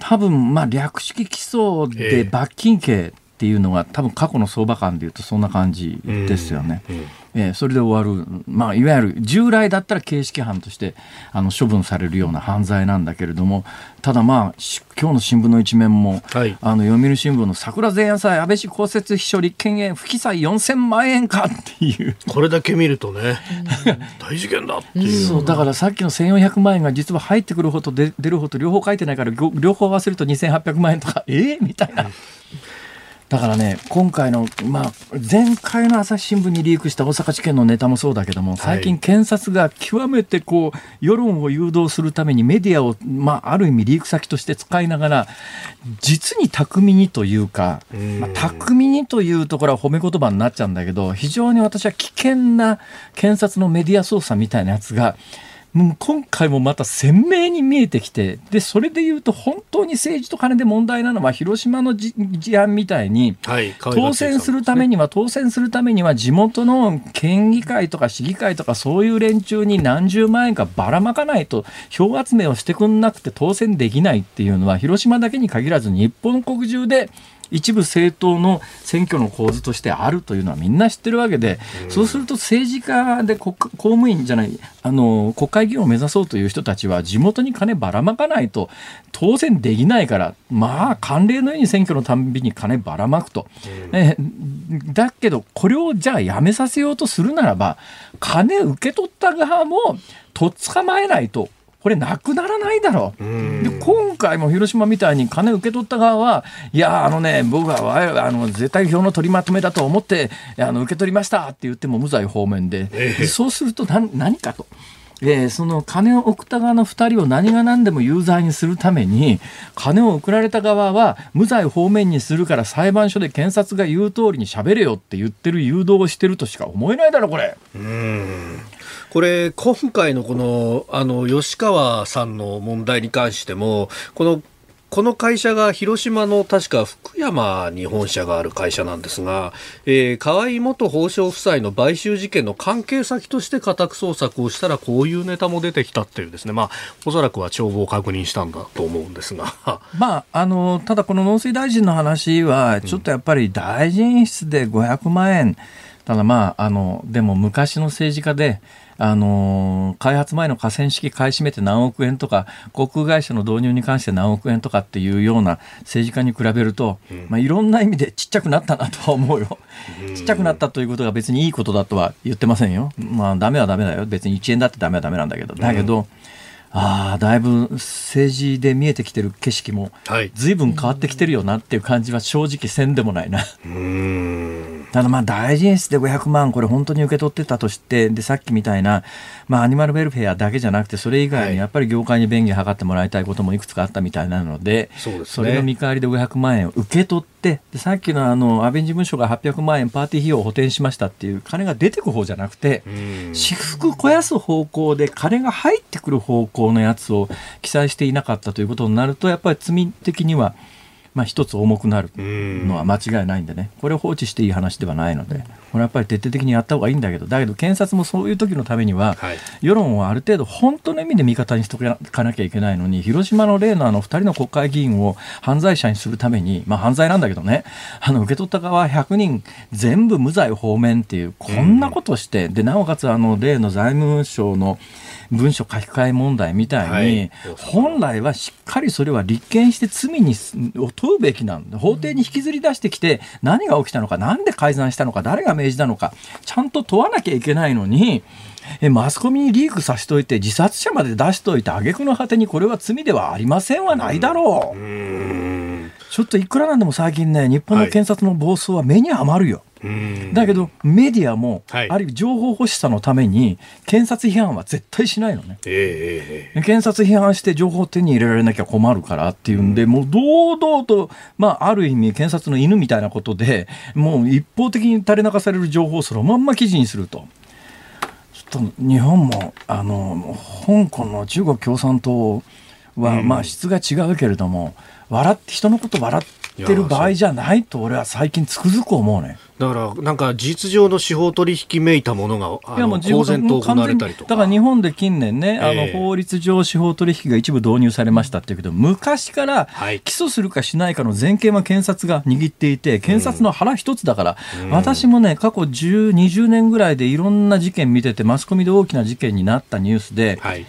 多分まあ略式起訴ええ。で罰金刑っていうのが多分過去の相場感でいうとそんな感じですよね。うんえーそれで終わる、まあ、いわゆる従来だったら形式犯としてあの処分されるような犯罪なんだけれどもただまあし今日の新聞の一面も、はいあの読売新聞の桜前夜祭安倍氏公設秘書立憲へ不記載4000万円かっていう。これだけ見るとね、大事件だっていう。そうだからさっきの1400万円が実は入ってくる方と出出る方と両方書いてないから両両方合わせると2800万円とかええみたいな。だからね今回の、まあ、前回の朝日新聞にリークした大阪地検のネタもそうだけども最近検察が極めてこう世論を誘導するためにメディアを、まあ、ある意味リーク先として使いながら実に巧みにというか、まあ、巧みにというところは褒め言葉になっちゃうんだけど非常に私は危険な検察のメディア捜査みたいなやつがもう今回もまた鮮明に見えてきてでそれで言うと本当に政治と金で問題なのは広島のじ事案みたいにはい、当選するためには当選するためには地元の県議会とか市議会とかそういう連中に何十万円かばらまかないと票集めをしてくんなくて当選できないっていうのは広島だけに限らず日本国中で一部政党の選挙の構図としてあるというのはみんな知ってるわけで、そうすると政治家で国公務員じゃないあの国会議員を目指そうという人たちは地元に金ばらまかないと当選できないからまあ慣例のように選挙のたんびに金ばらまくと、えだけどこれをじゃあやめさせようとするならば金受け取った側もとっ捕まえないとこれなくならないだろう。で今回も広島みたいに金受け取った側はいやあのね僕はあの絶対票の取りまとめだと思ってあの受け取りましたって言っても無罪方面で、えー、そうすると何何かと。えー、その金を送った側の2人を何が何でも有罪にするために金を送られた側は無罪方面にするから裁判所で検察が言う通りに喋れよって言ってる誘導をしてるとしか思えないだろこれ。うんこれ、今回のこの、あの、吉川さんの問題に関しても、このこの会社が広島の確か福山に本社がある会社なんですが、えー、河合元法相夫妻の買収事件の関係先として家宅捜索をしたらこういうネタも出てきたっていうですね、まあ、おそらくは帳簿を確認したんだと思うんですが。まあ、あの、ただこの農水大臣の話は、ちょっとやっぱり大臣室で500万円、ただまあ、あの、でも昔の政治家で、あの開発前の河川敷買い占めて何億円とか航空会社の導入に関して何億円とかっていうような政治家に比べると、まあ、いろんな意味でちっちゃくなったなとは思うよ。ちっちゃくなったということが別にいいことだとは言ってませんよ。まあダメはダメだよ。別に1円だってダメはダメなんだけど。だけど、ああだいぶ政治で見えてきてる景色も随分変わってきてるよなっていう感じは正直せんでもないな。ただまあ大臣室で500万これ本当に受け取ってたとしてでさっきみたいな、まあ、アニマルウェルフェアだけじゃなくてそれ以外にやっぱり業界に便宜を図ってもらいたいこともいくつかあったみたいなので、それの見返りで500万円を受け取ってでさっきのあの安倍事務所が800万円パーティー費用を補填しましたっていう金が出てく方じゃなくて私服肥やす方向で金が入ってくる方向のやつを記載していなかったということになるとやっぱり罪的にはまあ、一つ重くなるのは間違いないんでね、これを放置していい話ではないので、これはやっぱり徹底的にやった方がいいんだけど、だけど検察もそういう時のためには、世論をある程度、本当の意味で味方にしておかなきゃいけないのに、広島の例のあの2人の国会議員を犯罪者にするために、まあ、犯罪なんだけどね、あの受け取った側100人全部無罪方面っていう、こんなことして、でなおかつあの例の財務省の文書書き換え問題みたいに、はい、本来はしっかりそれは立件して罪に問うべきなんだ。法廷に引きずり出してきて何が起きたのかなんで改ざんしたのか誰が命じたのかちゃんと問わなきゃいけないのにえマスコミにリークさせといて自殺者まで出しといて挙句の果てにこれは罪ではありませんはないだろう。うちょっといくらなんでも最近ね日本の検察の暴走は目に余るよ。はいだけどメディアも、はい、あるいは情報欲しさのために検察批判は絶対しないのね、えー、検察批判して情報を手に入れられなきゃ困るからっていうんで、うん、もう堂々と、まあ、ある意味検察の犬みたいなことで もう一方的に垂れ流される情報をそのまんま記事にすると。ちょっと日本もあの香港の中国共産党は、うん、まあ質が違うけれども笑って人のこと笑ってってる場合じゃないと俺は最近つくづく思う。ね。だからなんか事実上の司法取引めいたものがいやもう公然と行われたりとか。だから日本で近年ね、えー、あの法律上司法取引が一部導入されましたっていうけど昔から起訴するかしないかの全権は検察が握っていて検察の腹一つだから、うん、私もね過去10、20年ぐらいでいろんな事件見ててマスコミで大きな事件になったニュースで、はい。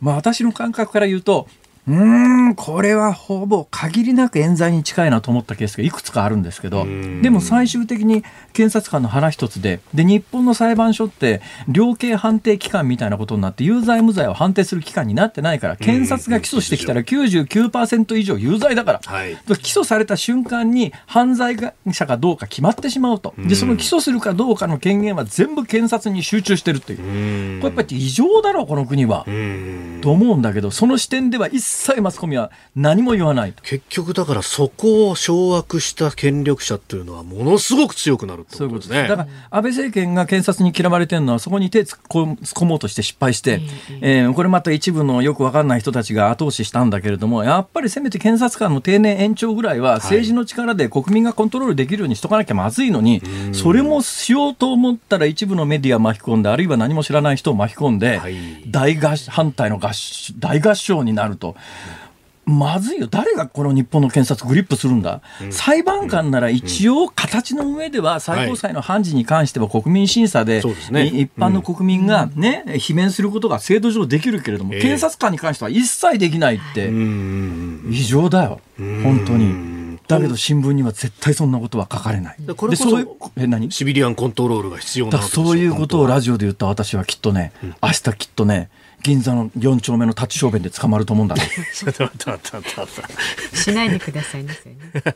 まあ、私の感覚から言うとうんこれはほぼ限りなく冤罪に近いなと思ったケースがいくつかあるんですけどでも最終的に検察官の腹一つでで日本の裁判所って量刑判定機関みたいなことになって有罪無罪を判定する機関になってないから検察が起訴してきたら99%以上有罪だから、はい、起訴された瞬間に犯罪者かどうか決まってしまうと。でその起訴するかどうかの権限は全部検察に集中してるっていう。これやっぱり異常だろうこの国は。と思うんだけどその視点では一切マスコミは何も言わない結局だからそこを掌握した権力者っていうのはものすごく強くなるってことですね。だから安倍政権が検察に嫌われてるのはそこに手突っ込もうとして失敗して、えー、これまた一部のよく分かんない人たちが後押ししたんだけれどもやっぱりせめて検察官の定年延長ぐらいは政治の力で国民がコントロールできるようにしとかなきゃまずいのに、はい、それもしようと思ったら一部のメディア巻き込んであるいは何も知らない人を巻き込んで、はい、大合反対の合大合唱になると。まずいよ。誰がこの日本の検察グリップするんだ、うん、裁判官なら一応形の上では最高裁の判事に関しては国民審査で、ね、一般の国民がね、罷免することが制度上できるけれども、検察官に関しては一切できないって、異常だよ。本当に。だけど新聞には絶対そんなことは書かれない。でこれこそそういうえ何？シビリアンコントロールが必要なそういうことをラジオで言った私はきっとね、明日きっとね、銀座の4丁目の立ち小便で捕まると思うんだね。ちょっと待って待って待って待ってしないでくださいね。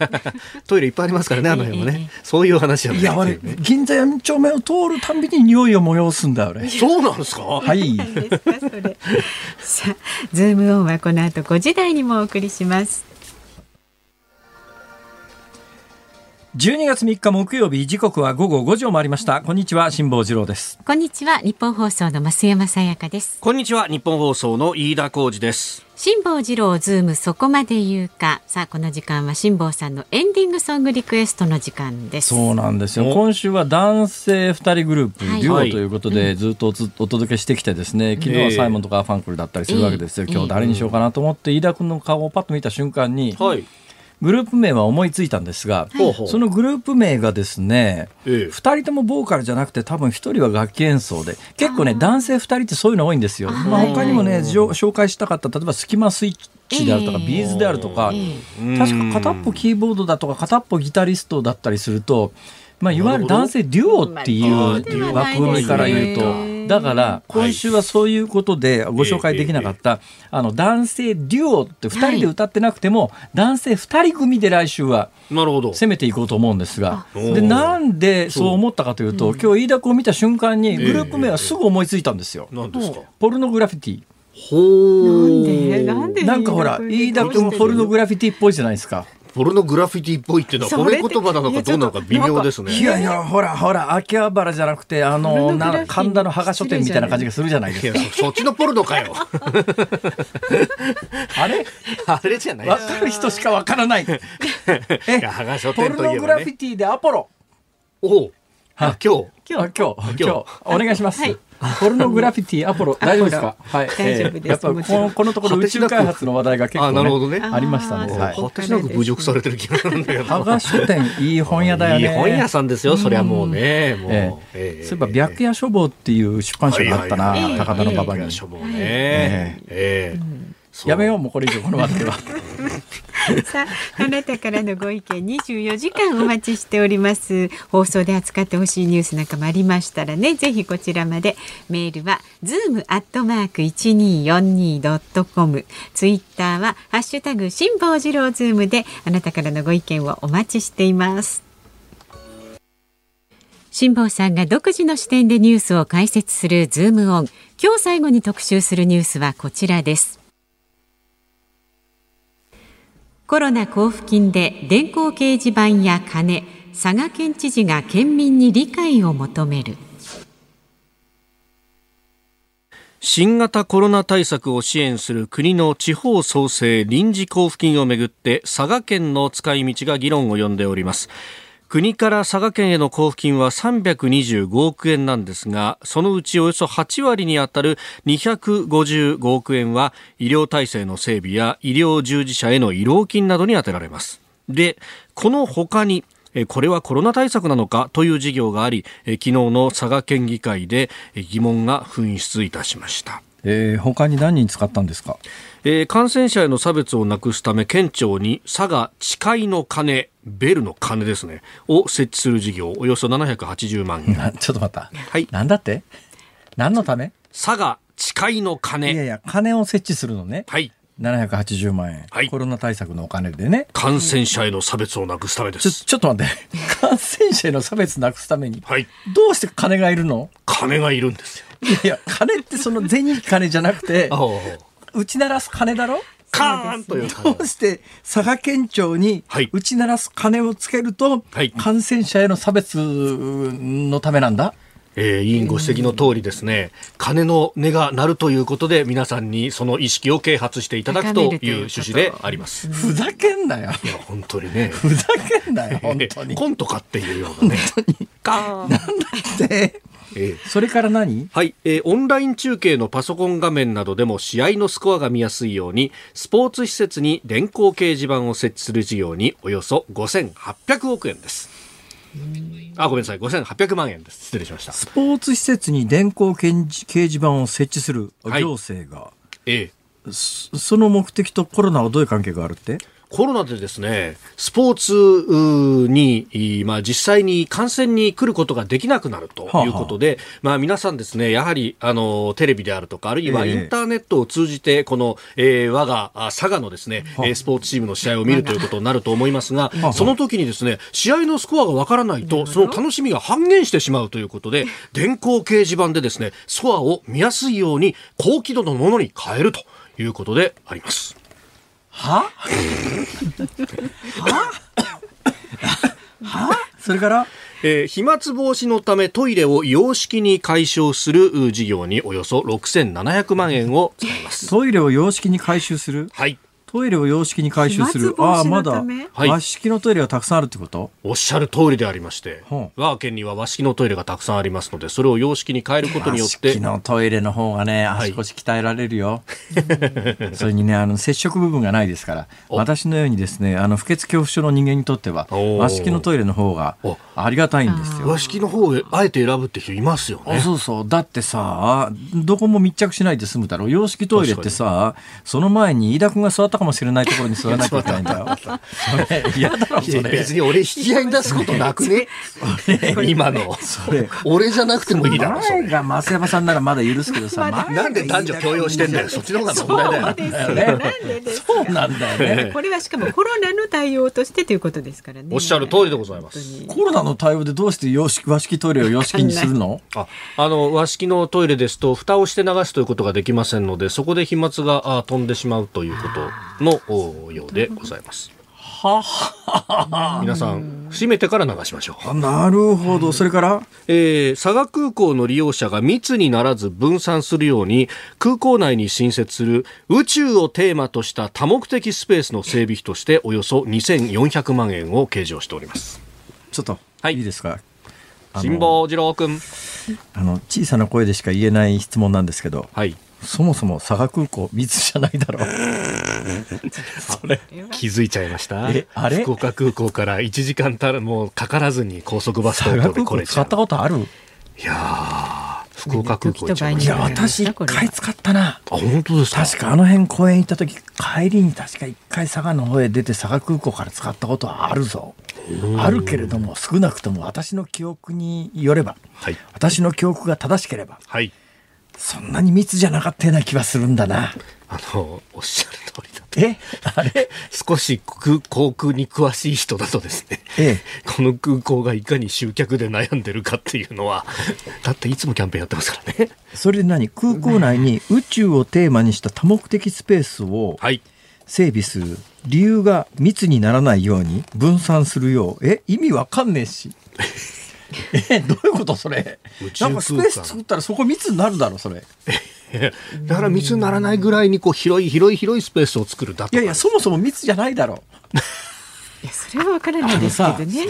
トイレいっぱいありますからね、あの辺はえええね。そういう話じゃないいや、俺っていうね、銀座4丁目を通るたんびに匂いを催すんだよ、俺。そうなんですか？はい。さあ、ズームオンはこの後5時台にもお送りします。12月3日木曜日、時刻は午後5時を回りました。こんにちは、辛坊治郎です。こんにちは、ニッポン放送の増山さやかです。こんにちは、ニッポン放送の飯田浩司です。辛坊治郎ズームそこまで言うか。さあ、この時間は辛坊さんのエンディングソングリクエストの時間です。そうなんですよ。お今週は男性2人グループ、はいデュオということで、ずっとお届けしてきてですね、昨日はサイモンとガーファンクルだったりするわけですよ。ええ今日誰にしようかなと思って、飯田君の顔をパッと見た瞬間に、はい。グループ名は思いついたんですが、ほうほう。そのグループ名がですね、ええ。2人ともボーカルじゃなくて多分1人は楽器演奏で結構ね男性2人ってそういうの多いんですよ。まあ、他にもね紹介したかった例えばスキマスイッチであるとか、ええ。ビーズであるとか、え確か片っぽキーボードだとか片っぽギタリストだったりすると、まあ、いわゆる男性デュオっていまあう枠組みから言うと。だから今週はそういうことでご紹介できなかったあの男性デュオって2人で歌ってなくても男性2人組で来週はなるほど。攻めていこうと思うんですが。あでなんでそう思ったかというと今日飯田君を見た瞬間にグループ名はすぐ思いついたんですよ。何ですか？ポルノグラフィティ。ほなんで？なんでなんかほら飯田君ポルノグラフィティっぽいじゃないですか。ポルノグラフィティっぽいっていうのは褒め言葉なのかどうなのか微妙ですね。いやいやほらほら秋葉原じゃなくてあのな神田の羽賀書店みたいな感じがするじゃないですか。そそっちのポルノかよ。あれ？あれじゃないわかる人しかわからない。えいや羽賀書ポ店ルノグラといえばね。フィティでアポロ。おうあ、今日。今日今日今日お願いします。はいポルノグラフィティアポロ大丈夫ですか？はい。大丈夫ですえーやっぱもちろんこのこのところ宇宙開発の話題が結構あなるほどねねありましたね。はいそ。果てしなく侮辱されてる気がするんだけど。羽賀書店いい本屋だよね。いい本屋さんですよ、そりゃもうね。もう。ええそういえば白夜書房っていう出版社があったな、はいはいはい高田馬場に、書房ね。えええそうやめようもうこれ以上この話題は さあ、あなたからのご意見24時間お待ちしております。放送で扱ってほしいニュースなんかもありましたらね、ぜひこちらまで。メールは zoom アットマーク一二四二ドットコム。ツイッターはハッシュタグ辛坊治郎ズームであなたからのご意見をお待ちしています。辛坊さんが独自の視点でニュースを解説するズームオン。今日最後に特集するニュースはこちらです。コロナ交付金で電光掲示板や金佐賀県知事が県民に理解を求める。新型コロナ対策を支援する国の地方創生臨時交付金をめぐって佐賀県の使い道が議論を呼んでおります。国から佐賀県への交付金は325億円なんですがそのうちおよそ8割にあたる255億円は医療体制の整備や医療従事者への慰労金などに充てられます。でこの他にこれはコロナ対策なのかという事業があり昨日の佐賀県議会で疑問が噴出いたしました。えー、他に何人使ったんですか？えー感染者への差別をなくすため県庁に佐賀誓いの鐘ベルの鐘ですねを設置する事業およそ780万円な ちょっと待った、はい。なんだって？何のため？佐賀誓いのいや鐘いや金を設置するのね。はい。780万円、はい。コロナ対策のお金でね。感染者への差別をなくすためでちょすちょっと待って。感染者への差別なくすためにはい。どうして金がいるの？金がいるんですよ。いやいや金ってその銭金じゃなくて打ち鳴らす金だろ？カーンという鐘。どうして佐賀県庁にはい。打ち鳴らす鐘をつけると、はい。感染者への差別のためなんだ？えー委員ご指摘の通りですね、鐘の音が鳴るということで、皆さんにその意識を啓発していただくという趣旨であります。いふざけんなよ。や、本当にね。ふざけんなよ本当に。コントかっていうようなね。カーン。でえーそれから何？はい、えーオンライン中継のパソコン画面などでも試合のスコアが見やすいようにスポーツ施設に電光掲示板を設置する事業におよそ5800億円です。あごめんなさい。5800万円です。失礼しました。スポーツ施設に電光掲示掲示板を設置するはい。行政が、ええ。そその目的とコロナはどういう関係があるって？コロナでですね、スポーツに、まあ、実際に観戦に来ることができなくなるということで、はあ。はあ、まあ、皆さんですね、やはり、あの、テレビであるとか、あるいはインターネットを通じて、この、えー、我が佐賀のですね、はあ、スポーツチームの試合を見るということになると思いますが、はあ、その時にですね、試合のスコアがわからないと、その楽しみが半減してしまうということで、電光掲示板でですね、スコアを見やすいように高輝度のものに変えるということであります。は？は？は？それから？えー、飛沫防止のためトイレを洋式に改修する事業におよそ6700万円を使います。トイレを洋式に改修する？はいトイレを洋式に改修する。ああ、まだ和式のトイレがたくさんあるってこと、おっしゃる通りでありまして、我が県には和式のトイレがたくさんありますので、それを洋式に変えることによって。和式のトイレの方がね、足腰鍛えられるよ。はい、それにね、あの接触部分がないですから、私のようにですね、あの不潔恐怖症の人間にとっては、和式のトイレの方がありがたいんですよ。和式の方をあえて選ぶって人いますよね。そうそう。だってさ、どこも密着しないで済むだろう。洋式トイレってさ、その前に飯田君が座ったかもしれないところに座らなきゃいけないんだよ。それ嫌だろ、それ。別に俺引き合いに出すことなくね今の。それ。俺じゃなくてもいいだろ、それ。が増山さんならまだ許すけどさ、なんで男女共用してんだよ。そっちの方が問題だよ。ね。そうなんだよね。これはしかもコロナの対応としてということですからね。おっしゃる通りでございます。コロナの対応でどうして洋式和式トイレを洋式にするの？ああの和式のトイレですと蓋をして流すということができませんのでそこで飛沫があ飛んでしまうということのようでございます。は皆さん閉めてから流しましょう。なるほど。それから、えー、佐賀空港の利用者が密にならず分散するように空港内に新設する宇宙をテーマとした多目的スペースの整備費としておよそ2400万円を計上しております。ちょっと、はい、いいですか？辛坊治郎君。あの小さな声でしか言えない質問なんですけど、はい、そもそも佐賀空港密じゃないだろう。それ気づいちゃいました？えあれ？福岡空港から1時間たらもうかからずに高速バス等々で来れったことある？いや福岡空港いや私一回使ったな。あ本当ですか？確かあの辺公園行った時帰りに確か一回佐賀の方へ出て佐賀空港から使ったことはあるぞ。あるけれども少なくとも私の記憶によれば、はい、私の記憶が正しければ、はい、そんなに密じゃなかったような気はするんだな。あの、おっしゃる通りだと。え？あれ？少し航空に詳しい人だとですね、ええ、この空港がいかに集客で悩んでるかっていうのは、だっていつもキャンペーンやってますからね。それで何？空港内に宇宙をテーマにした多目的スペースを整備する。理由が密にならないように分散するよう。え？意味わかんねえし。えどういうことそれ？なんかスペース作ったらそこ密になるだろそれ。だから密にならないぐらいにこう広い広い広いスペースを作るだといやいやそもそも密じゃないだろ。いやそれは分からないですけどね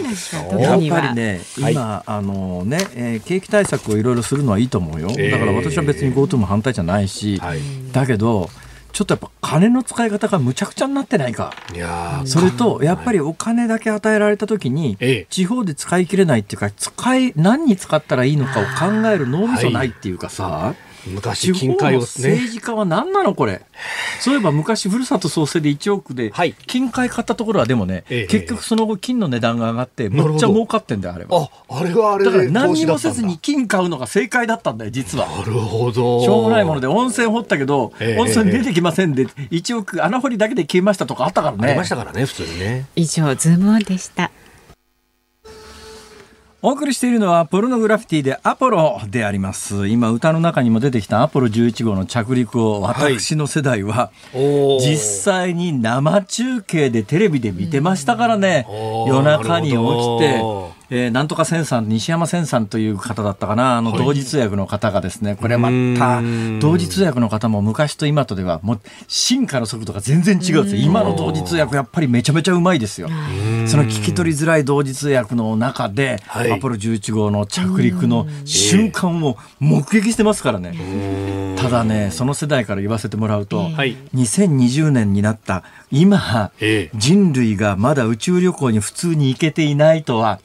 やっぱりね今、はい、あのね、えー、景気対策をいろいろするのはいいと思うよ、だから私は別に GoTo も反対じゃないし、はい、だけどちょっとやっぱ金の使い方がむちゃくちゃになってないか。いやそれと、やっぱりお金だけ与えられた時に、地方で使い切れないっていうか、使い、何に使ったらいいのかを考える脳みそないっていうかさ、はい昔金塊を、ね、政治家は何なのこれ？そういえば昔ふるさと創生で1億で金塊買ったところはでもね、はい、結局その後金の値段が上がってむっちゃ儲かってんだよあれは。ああれはあれだから何にもせずに金買うのが正解だったんだよ実は。なるほど。しょうもないもので温泉掘ったけど、え温泉出てきませんで1億穴掘りだけで消えましたとかあったからね。ありましたからね普通にね。以上ズームオンでしたお送りしているのはポルノグラフィティでアポロであります。今歌の中にも出てきたアポロ11号の着陸を私の世代は実際に生中継でテレビで見てましたからね。夜中に起きてえー、なんとか千さん、西山千さんという方だったかな、あの、同時通訳の方がですね、これまた、同時通訳の方も昔と今とでは、もう、進化の速度が全然違うんですよ。今の同時通訳、やっぱりめちゃめちゃうまいですよ。その聞き取りづらい同時通訳の中で、はい、アポロ11号の着陸の瞬間を目撃してますからね。ただだね、その世代から言わせてもらうと、はい。2020年になった今、ええ。人類がまだ宇宙旅行に普通に行けていないとは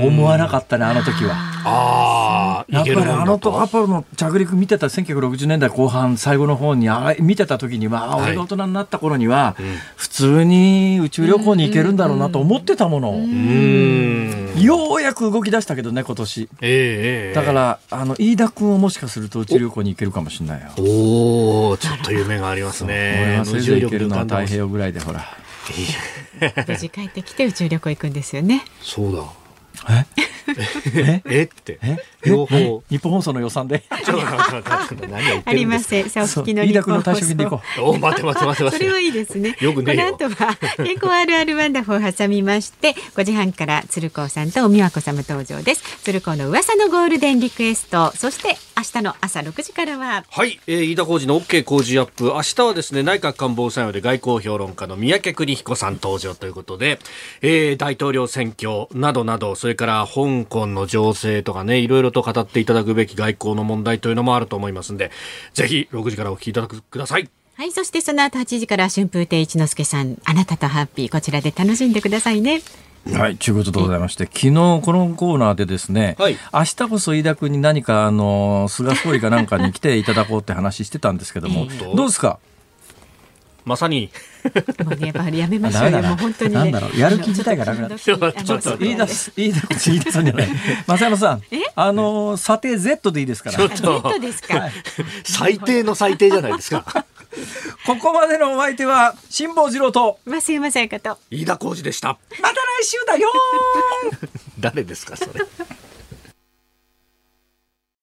思わなかったね、あの時は。ああ、やっぱりあのとアと。ポロの着陸見てた1960年代後半最後の方にあれ見てた時には、あはい俺が大人になった頃には、普通に宇宙旅行に行けるんだろうなと思ってたもの、うーん。ようやく動き出したけどね今年ええええだからあの飯田君をもしかすると宇宙旅行に行けるかもしれないよおお、ちょっと夢があります俺ね。はせいぜい行けるのは太平洋ぐらいでほら 無事帰ってきて宇宙旅行行くんですよね。そうだ。ええ？え？って。え？両方。日本放送の予算でありません。さあおそう聞きの飯田君の退日本放職金で行こ送。お待って待って待って。それはいいですね。よくねこの後は健康あるあるワンダフを挟みまして5時半から鶴光さんとおみわこ様登場です。鶴光の噂のゴールデンリクエスト、そして明日の朝6時からははい、えー、飯田浩二の OK 工事アップ。明日はですね、内閣官房参与で外交評論家の三宅邦彦さん登場ということで、えー、大統領選挙などなど、それから香港の情勢とかね、いろいろと語っていただくべき外交の問題というのもあると思いますんで、ぜひ6時からお聞きいただくください。はい、そしてその後8時から春風亭一之輔さん、あなたとハッピーこちらで楽しんでくださいね。うはいということでございまして昨日このコーナーでですね、はい明日こそ飯田君に何かあの菅総理かなんかに来ていただこうって話してたんですけども、ええどうですか？まさに、もうね、やっぱりやめましょうよ。あダメだなもう本当にね。なんだろうやる気自体がなくなっちょっとちょっとあの飯田飯田君飯田さんじゃない 増山さんあの査定 Z でいいですからちょっあネットですか？最低の最低じゃないですか。ここまでのお相手は辛坊治郎と増山さやかと。飯田浩二でした。また来週だよー 誰ですか、それ。